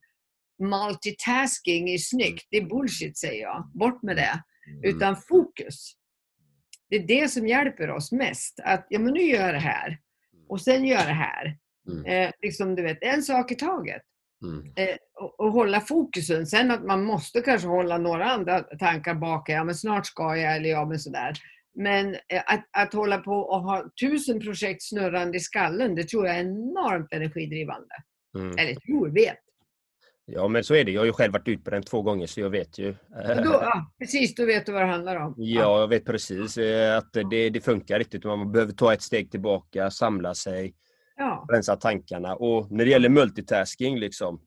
S3: Multitasking är snyggt, det är bullshit säger jag. Bort med det.
S1: Mm.
S3: Utan fokus. Det är det som hjälper oss mest. Att ja, men nu gör jag det här. Och sen gör jag det här.
S1: Mm.
S3: Eh, liksom, du vet, en sak i taget.
S1: Mm.
S3: Eh, och, och hålla fokusen. Sen att man måste kanske hålla några andra tankar bak. Ja, men snart ska jag, eller ja, men sådär. Men eh, att, att hålla på och ha tusen projekt snurrande i skallen, det tror jag är enormt energidrivande.
S1: Mm.
S3: Eller tror, vet.
S1: Ja, men så är det. Jag har ju själv varit utbränd två gånger, så jag vet ju.
S3: Då, ja, precis, då vet du vad det handlar om.
S1: Ja, jag vet precis eh, att det, det funkar riktigt. Man behöver ta ett steg tillbaka, samla sig,
S3: Ja.
S1: rensa tankarna. Och när det gäller multitasking, liksom,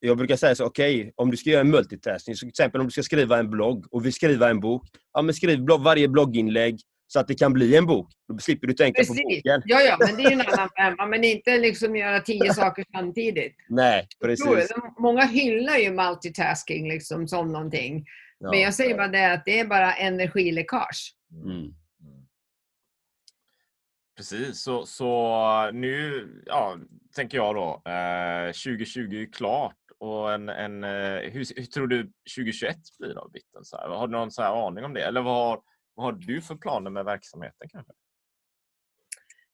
S1: jag brukar säga så, okej, om du ska göra en multitasking, så till exempel om du ska skriva en blogg och vill skriva en bok, ja men skriv blogg, varje blogginlägg så att det kan bli en bok. Då slipper du tänka på
S3: Precis.
S1: boken.
S3: Ja, ja, men det är ju en annan femma. Men inte liksom göra tio saker samtidigt.
S1: Nej, precis.
S3: Många hyllar ju multitasking liksom som någonting.
S1: Ja.
S3: Men jag säger bara det att det är bara energiläckage.
S1: Mm.
S2: Mm. Precis, så, så nu ja, tänker jag då, eh, 2020 är klart och en, en, eh, hur, hur tror du 2021 blir då? Bitten, så här? Har du någon så här aning om det? Eller vad har, vad har du för planer med verksamheten kanske?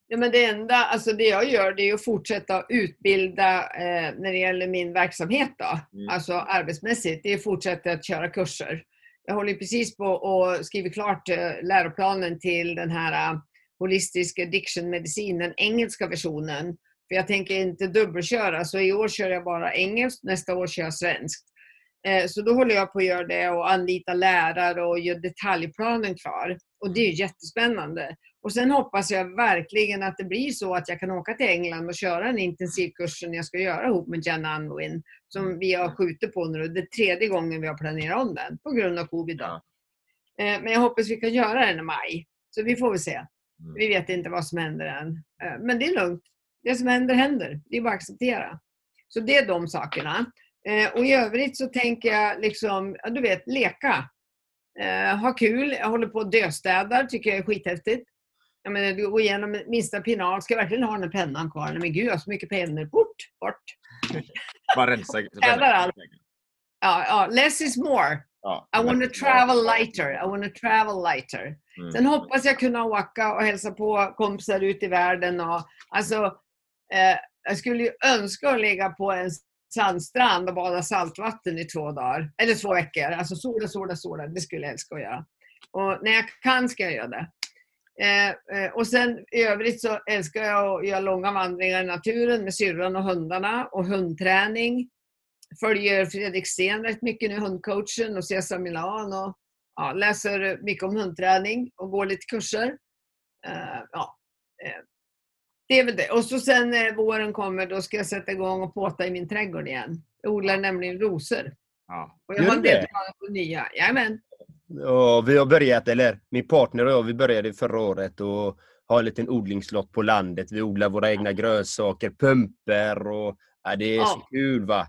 S3: Ja, men det enda, alltså det jag gör det är att fortsätta att utbilda eh, när det gäller min verksamhet då,
S2: Mm.
S3: alltså arbetsmässigt. Det är att fortsätta att köra kurser. Jag håller precis på och skriver klart eh, läroplanen till den här eh, Holistisk Addiction Medicin, den engelska versionen. För jag tänker inte dubbelköra, så i år kör jag bara engelskt, nästa år kör jag svenskt. Eh, Så då håller jag på att göra det och anlita lärare och gör detaljplanen klar. Och det är ju jättespännande. Och sen hoppas jag verkligen att det blir så att jag kan åka till England och köra en intensivkurs som jag ska göra ihop med Jenna Unwin. Som vi har skjutit på nu. Det är tredje gången vi har planerat om den på grund av covid.
S2: Ja.
S3: Eh, Men jag hoppas vi kan göra den i maj. Så vi får väl se.
S2: Mm.
S3: Vi vet inte vad som händer än. Eh, Men det är lugnt. Det som händer händer. Det är bara att acceptera. Så det är de sakerna. Eh, Och i övrigt så tänker jag liksom, ja, du vet, leka. Eh, ha kul. Jag håller på och döstädar. Tycker jag är skithäftigt. Jag menar, du går igenom minsta pinal. Ska jag verkligen ha den här pennan kvar? Nej, men gud, jag har så mycket pennor. Bort, bort.
S2: Bara rensa.
S3: Städar allt. Ja, ja, less is more.
S2: Ja,
S3: I want to travel lighter. I want to travel lighter.
S2: Mm.
S3: Sen hoppas jag kunna åka och hälsa på kompisar ute i världen. Och, alltså, eh, jag skulle ju önska att ligga på en sandstrand och bada saltvatten i två dagar. Eller två veckor. Alltså sola, sola, sola. Det skulle jag älska att göra. Och när jag kan ska jag göra det. Eh, eh, och sen i övrigt så älskar jag att göra långa vandringar i naturen med syrran och hundarna och hundträning. Följer Fredrik Sten rätt mycket nu, hundcoachen och Cesar Milan och ja, läser mycket om hundträning och går lite kurser. Eh, ja. Eh, eh, det är väl det. Och så sen när våren kommer, då ska jag sätta igång och påta i min trädgård igen. Jag odlar nämligen rosor.
S2: Ja.
S3: Och jag
S1: Gör
S3: har en del planer på nya. Jajamän.
S1: Ja, vi har börjat, eller min partner och jag, vi började förra året och har en liten odlingslott på landet. Vi odlar våra egna grönsaker, pumper och ja, det är så
S3: Ja.
S1: kul va.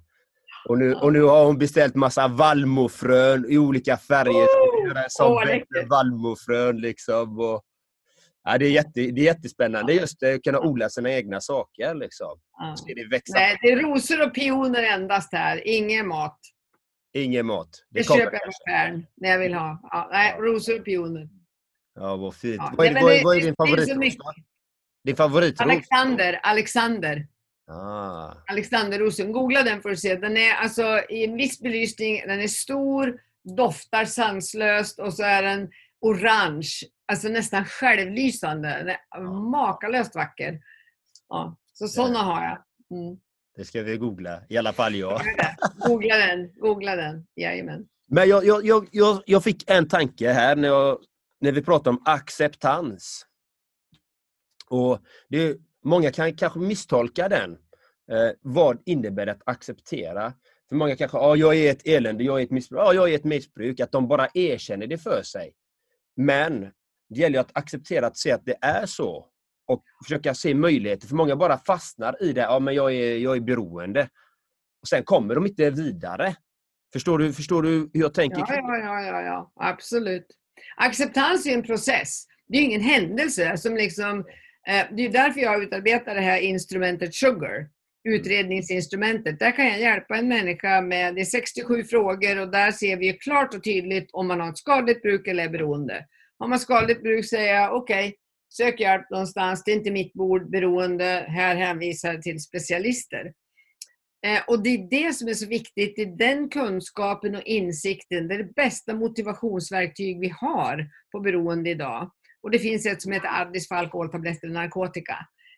S1: Och nu, och nu har hon beställt massa vallmofrön i olika färger. Så vi gör en sån
S3: Åh, vad
S1: bättre
S3: läckert.
S1: vallmofrön liksom. Och, ja, det, är jätte, det är jättespännande just att kunna odla sina egna saker liksom.
S3: Ja.
S1: Det växa.
S3: Nej, det är rosor och pioner endast här. Ingen mat.
S1: Ingen mat.
S3: Det,
S1: kommer
S3: köper jag på affären när jag vill ha. Ja, nej, rosor och pioner.
S1: Ja, vad fint.
S3: Ja,
S1: vad, är,
S3: nej,
S1: vad, är,
S3: det-
S1: vad är
S3: det
S1: din favoritros? Din favoritros?
S3: Alexander, Alexander.
S1: Ah.
S3: Alexanderrosen. Googla den för att se. Den är alltså i en viss belysning, den är stor, doftar sanslöst och så är den orange. Alltså nästan självlysande. Makalöst vacker. Ja, så sådana har jag. Mm.
S1: Det ska vi googla. I alla fall jag.
S3: Googla den, googla den. Jajamän.
S1: Men jag, jag, jag, jag, jag fick en tanke här när, jag, när vi pratar om acceptans. Och det, Många kan kanske misstolka den. Eh, vad innebär det att acceptera? För många kanske, ja, jag är ett elände, jag är ett missbruk. Ja, jag är ett missbruk. Att de bara erkänner det för sig. Men det gäller att acceptera att se att det är så. Och försöka se möjligheter. För många bara fastnar i det. Ja, men jag är, jag är beroende. Och sen kommer de inte vidare. Förstår du, förstår du hur jag tänker?
S3: Ja, ja, ja, ja, ja, absolut. Acceptans är en process. Det är ingen händelse som liksom... Eh, det är därför jag utarbetar det här instrumentet Sugar, utredningsinstrumentet. Där kan jag hjälpa en människa med, det är 67 frågor och där ser vi ju klart och tydligt om man har ett skadligt bruk eller är beroende. Har man skadligt bruk säger jag okej, sök hjälp någonstans, det är inte mitt bord, beroende, här hänvisar jag till specialister. Eh, och det är det som är så viktigt, det är den kunskapen och insikten, det är det bästa motivationsverktyg vi har på beroende idag. Och det finns ett som heter Addis för alkoholtabletter och narkotika.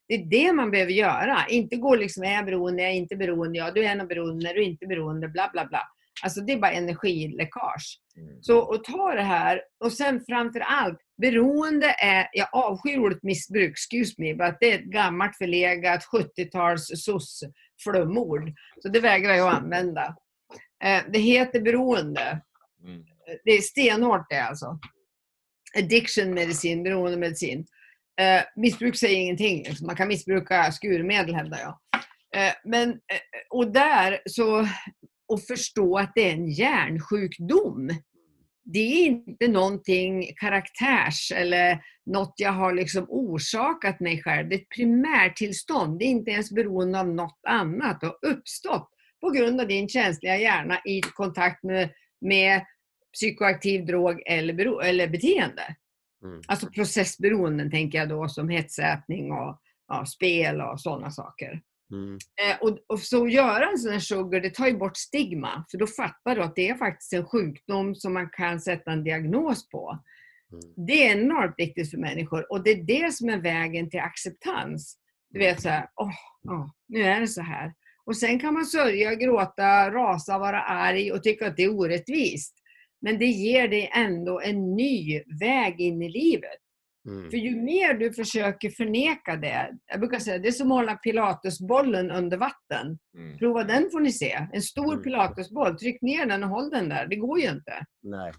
S3: Det är det man behöver göra, inte gå liksom, är jag beroende, är jag inte beroende, ja du är nog beroende, är du inte beroende, bla bla bla. Alltså det är bara energiläckage. Så att ta det här och sen framför allt, beroende är, jag avskyr ordet missbruk, excuse me, but det är ett gammalt förlegat 70-tals soc-flumord. Så det vägrar jag använda. Eh, det heter beroende.
S2: Mm.
S3: Det är stenhårt det alltså. Addiction medicin, beroendemedicin. Eh, missbruk säger ingenting. liksom. Man kan missbruka skurmedel hävdar jag. Eh, men, eh, och där så, och förstå att det är en hjärnsjukdom. Det är inte någonting karaktärs eller något jag har liksom orsakat mig själv. Det är ett primärtillstånd. Det är inte ens beroende av något annat. Det har uppstått på grund av din känsliga hjärna i kontakt med, med psykoaktiv drog eller, bero, eller beteende.
S1: Mm.
S3: Alltså processberoenden tänker jag då som hetsätning och ja, spel och sådana saker.
S1: Mm.
S3: Eh, och, och så att göra en sån här sugar, det tar ju bort stigma. För då fattar du att det är faktiskt en sjukdom som man kan sätta en diagnos på.
S1: Mm.
S3: Det är enormt viktigt för människor och det är det som är vägen till acceptans. Du vet så här, åh, åh, nu är det så här. Och sen kan man sörja, gråta, rasa, vara arg och tycka att det är orättvist. Men det ger dig ändå en ny väg in i livet.
S1: Mm.
S3: För ju mer du försöker förneka det, jag brukar säga det är som att hålla pilatesbollen under vatten.
S2: Mm.
S3: Prova den får ni se. En stor
S1: Mm.
S3: pilatesboll, tryck ner den och håll den där. Det går ju inte.
S1: Nej.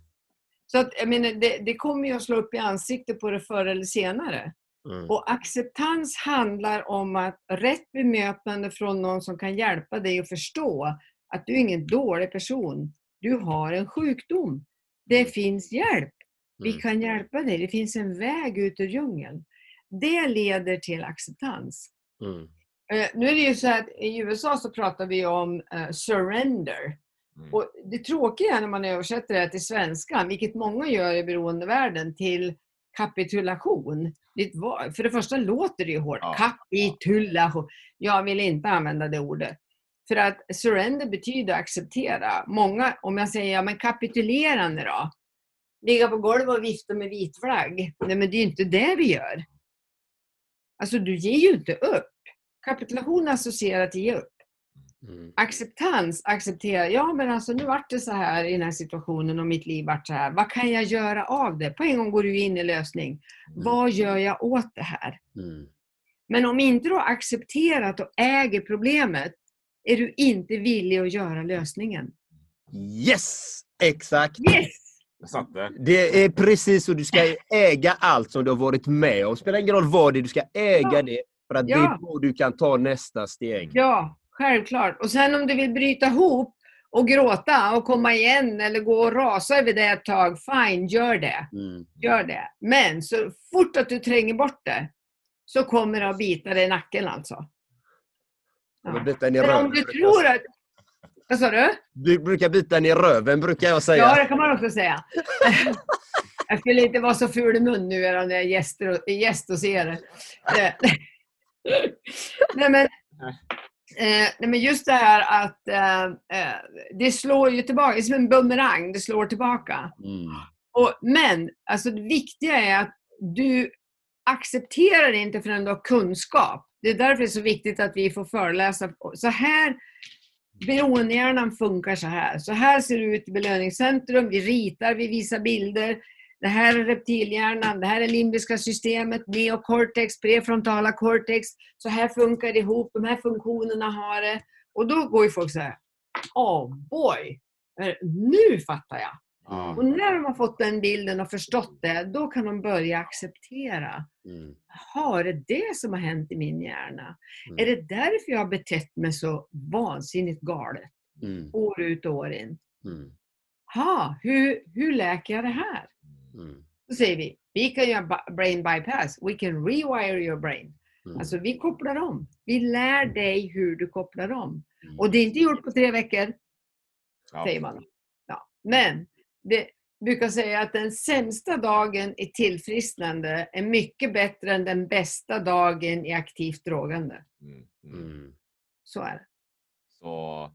S3: Så att, jag menar, det, det kommer ju att slå upp i ansiktet på det förr eller senare.
S1: Mm.
S3: Och acceptans handlar om att rätt bemötande från någon som kan hjälpa dig att förstå att du är ingen dålig person. Du har en sjukdom. Det finns hjälp. Vi
S1: Mm.
S3: kan hjälpa dig. Det finns en väg ut ur djungeln. Det leder till acceptans.
S1: Mm.
S3: Eh, nu är det ju så att i USA så pratar vi om eh, surrender.
S2: Mm.
S3: Och det tråkiga är när man översätter det till svenska, vilket många gör i beroendevärlden, till kapitulation. För det första låter det ju hårt.
S2: Ja.
S3: Kapitulation. Jag vill inte använda det ordet. För att surrender betyder acceptera. Många, om jag säger, ja men kapitulerande då? Ligga på golvet och vifta med vit flagg. Nej men det är ju inte det vi gör. Alltså du ger ju inte upp. Kapitulation associerar till ge upp.
S1: Mm.
S3: Acceptans, acceptera. Ja, men alltså nu vart det så här i den här situationen och mitt liv vart så här. Vad kan jag göra av det? På en gång går du in i lösning. Vad gör jag åt det här?
S1: Mm.
S3: Men om inte du har accepterat och äger problemet är du inte villig att göra lösningen.
S6: Yes! Exakt!
S3: Yes!
S2: Det.
S6: Det är precis så. Du ska äga allt som du har varit med om. Spelar ingen roll vad det är, du ska äga
S3: Ja.
S6: det. För att det
S3: Ja.
S6: är då du kan ta nästa steg.
S3: Ja, självklart. Och sen om du vill bryta ihop och gråta och komma igen eller gå och rasa över det ett tag, fine, gör det.
S6: Mm.
S3: Gör det. Men så fort att du tränger bort det så kommer det att bita dig i nacken alltså.
S6: Jag
S3: Ja.
S6: bita en i
S3: Men om
S6: röven.
S3: du tror att... Vad sa du?
S6: Du brukar bita en i röven, brukar jag säga.
S3: Ja, det kan man också säga. Jag skulle inte vara så ful i mun nu när jag är gäst gäst hos er. Nej, men, eh, nej, men just det här att eh, eh, det slår ju tillbaka, det är som en bumerang, det slår tillbaka.
S6: Mm.
S3: Och, men alltså det viktiga är att du accepterar det inte förrän du har kunskap. Det är därför det är så viktigt att vi får föreläsa. Så här, beroendehjärnan funkar så här. Så här ser det ut i belöningscentrum. Vi ritar, vi visar bilder. Det här är reptilhjärnan, det här är limbiska systemet, neocortex, prefrontala cortex. Så här funkar det ihop, de här funktionerna har det. Och då går ju folk så här, oh boy, nu fattar jag.
S2: Ja.
S3: Och när de har fått den bilden och förstått det, då kan de börja acceptera.
S6: Mm.
S3: Jaha, är det det som har hänt i min hjärna?
S6: Mm.
S3: Är det därför jag har betett mig så vansinnigt galet?
S6: Mm.
S3: År ut och år in.
S6: Mm.
S3: Ha, hur, hur läker jag det här?
S6: Mm.
S3: Då säger vi, vi kan göra brain bypass. We can rewire your brain.
S6: Mm.
S3: Alltså vi kopplar om. Vi lär dig hur du kopplar om.
S6: Mm.
S3: Och det är inte gjort på tre veckor.
S2: Ja.
S3: säger man. Ja. Men det brukar säga att den sämsta dagen i tillfrisknande är mycket bättre än den bästa dagen i aktivt drogande.
S2: Mm. Mm.
S6: Mm.
S3: Så är det.
S2: Så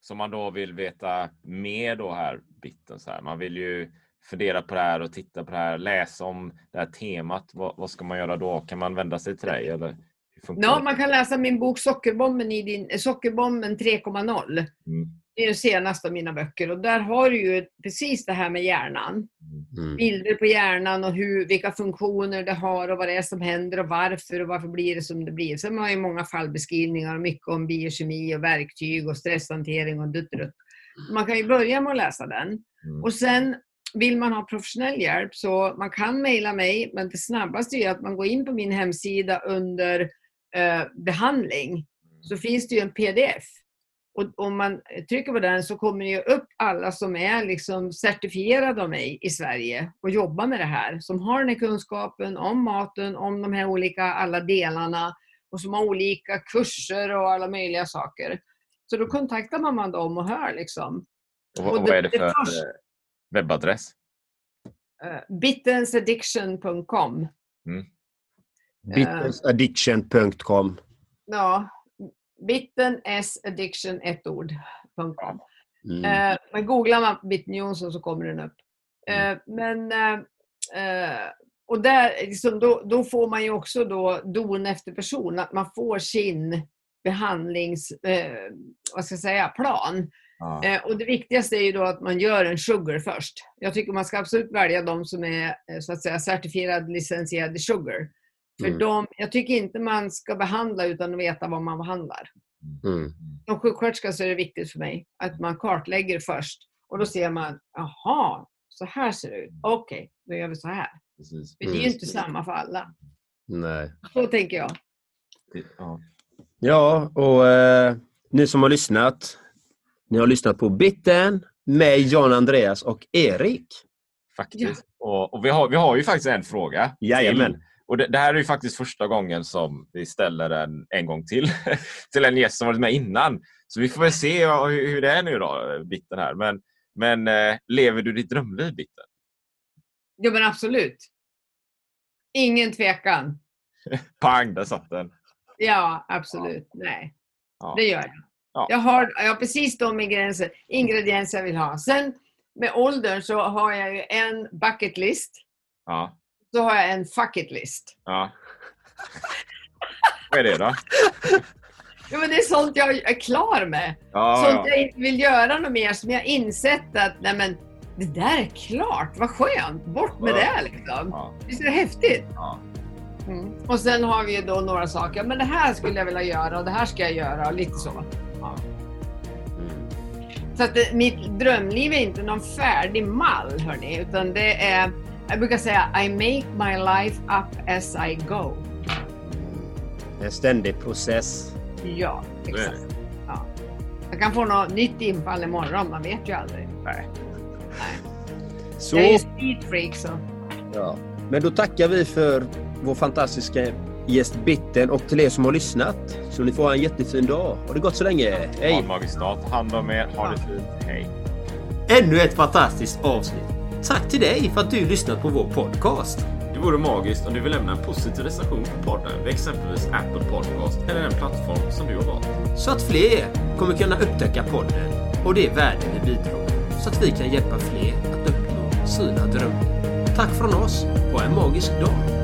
S2: som man då vill veta mer då här, bitten så här. Man vill ju fundera på det här och titta på det här, läsa om det här temat. Vad, vad ska man göra då? Kan man vända sig till dig eller?
S3: Ja,
S2: det?
S3: man kan läsa min bok Sockerbomben, i din, eh, Sockerbomben 3.0.
S2: Mm.
S3: Det är den senaste av mina böcker och där har du ju precis det här med hjärnan.
S6: Mm.
S3: Bilder på hjärnan och hur, vilka funktioner det har och vad det är som händer och varför och varför blir det som det blir. Sen har jag i många fall beskrivningar och mycket om biokemi och verktyg och stresshantering och duttrutt. Man kan ju börja med att läsa den.
S2: Mm.
S3: Och sen vill man ha professionell hjälp så man kan mejla mig men det snabbaste är att man går in på min hemsida under eh, behandling så finns det ju en pdf. Och om man trycker på den så kommer det ju upp alla som är liksom certifierade av mig i Sverige och jobbar med det här. Som har den här kunskapen om maten, om de här olika alla delarna och som har olika kurser och alla möjliga saker. Så då kontaktar man dem och hör liksom.
S2: Och,
S3: och
S2: och
S3: det-
S2: vad är det
S3: det
S2: för
S3: första-
S2: eh, webbadress?
S3: Uh, bittensaddiction.com
S6: Bittensaddiction.com
S3: Ja, bittenasaddiction, ett ord,
S6: mm.
S3: Eh, men googlar man Bitten Jonsson så kommer den upp. Eh, men, eh, eh, och där, liksom, då, då får man ju också då don efter person, att man får sin behandlings, eh, vad ska jag säga, plan.
S2: Ja.
S3: Eh, och det viktigaste är ju då att man gör en sugar först. Jag tycker man ska absolut välja de som är så att säga certifierade licensierade sugar. För
S6: Mm.
S3: de, jag tycker inte man ska behandla utan att veta vad man behandlar.
S6: Mm.
S3: Som sjuksköterska så är det viktigt för mig att man kartlägger först. Och då ser man, jaha, så här ser det ut. Okej, då gör vi så här.
S2: Precis.
S3: För det är ju
S6: Mm.
S3: inte samma för alla.
S6: Nej.
S3: Så tänker jag.
S2: Ja.
S6: Ja, och eh, ni som har lyssnat. Ni har lyssnat på Bitten med Jan Andreas och Erik.
S2: Faktiskt. Och, och vi, har, vi har ju faktiskt en fråga.
S6: Jajamän.
S2: Till, och det, det här är ju faktiskt första gången som vi ställer den en gång till. till en gäst som varit med innan. Så vi får väl se ja, hur, hur det är nu då, Bitten här. Men, men eh, lever du ditt drömliv, Bitten?
S3: Jo men absolut. Ingen tvekan.
S2: Pang, där satt den.
S3: Ja, absolut. Nej,
S2: Ja.
S3: det gör jag.
S2: Ja.
S3: Jag har, jag har precis de ingredienser, ingredienser jag vill ha. Sen med åldern så har jag ju en bucket list.
S2: Ja.
S3: Så har jag en fuck it list.
S2: ja. Vad är det då?
S3: Ja, men det är sånt jag är klar med.
S2: Ja,
S3: sånt
S2: ja.
S3: jag inte vill göra något mer som jag insett att nej men, det där är klart, vad skönt, bort med det liksom.
S2: Ja.
S3: Visst är det häftigt? Mm. Och sen har vi ju då några saker. Men det här skulle jag vilja göra och det här ska jag göra och lite så. Ja. Så att det, mitt drömliv är inte någon färdig mall, hörni, utan det är, jag brukar säga I make my life up as I go.
S6: En ständig process.
S3: Ja, exakt. Ja. Jag kan få något nytt infall imorgon, man vet ju aldrig.
S6: Nej.
S3: Nej.
S6: Så,
S3: Jag är ju speed freak så.
S6: ja. Men då tackar vi för vår fantastiska gäst Bitten och till er som har lyssnat. Så ni får ha en jättefin dag. Ha det gott så länge.
S2: Ha
S6: Hej!
S2: en magisk dag. Ta hand om er. Ha det fint. Hej!
S1: Ännu ett fantastiskt avsnitt. Tack till dig för att du lyssnat på vår podcast.
S7: Det vore magiskt om du vill lämna en positiv recension på podden vid exempelvis Apple Podcast eller den plattform som du har valt.
S1: Så att fler kommer kunna upptäcka podden och det värde vi bidrar Så att vi kan hjälpa fler att uppnå sina drömmar. Tack från oss och en magisk dag.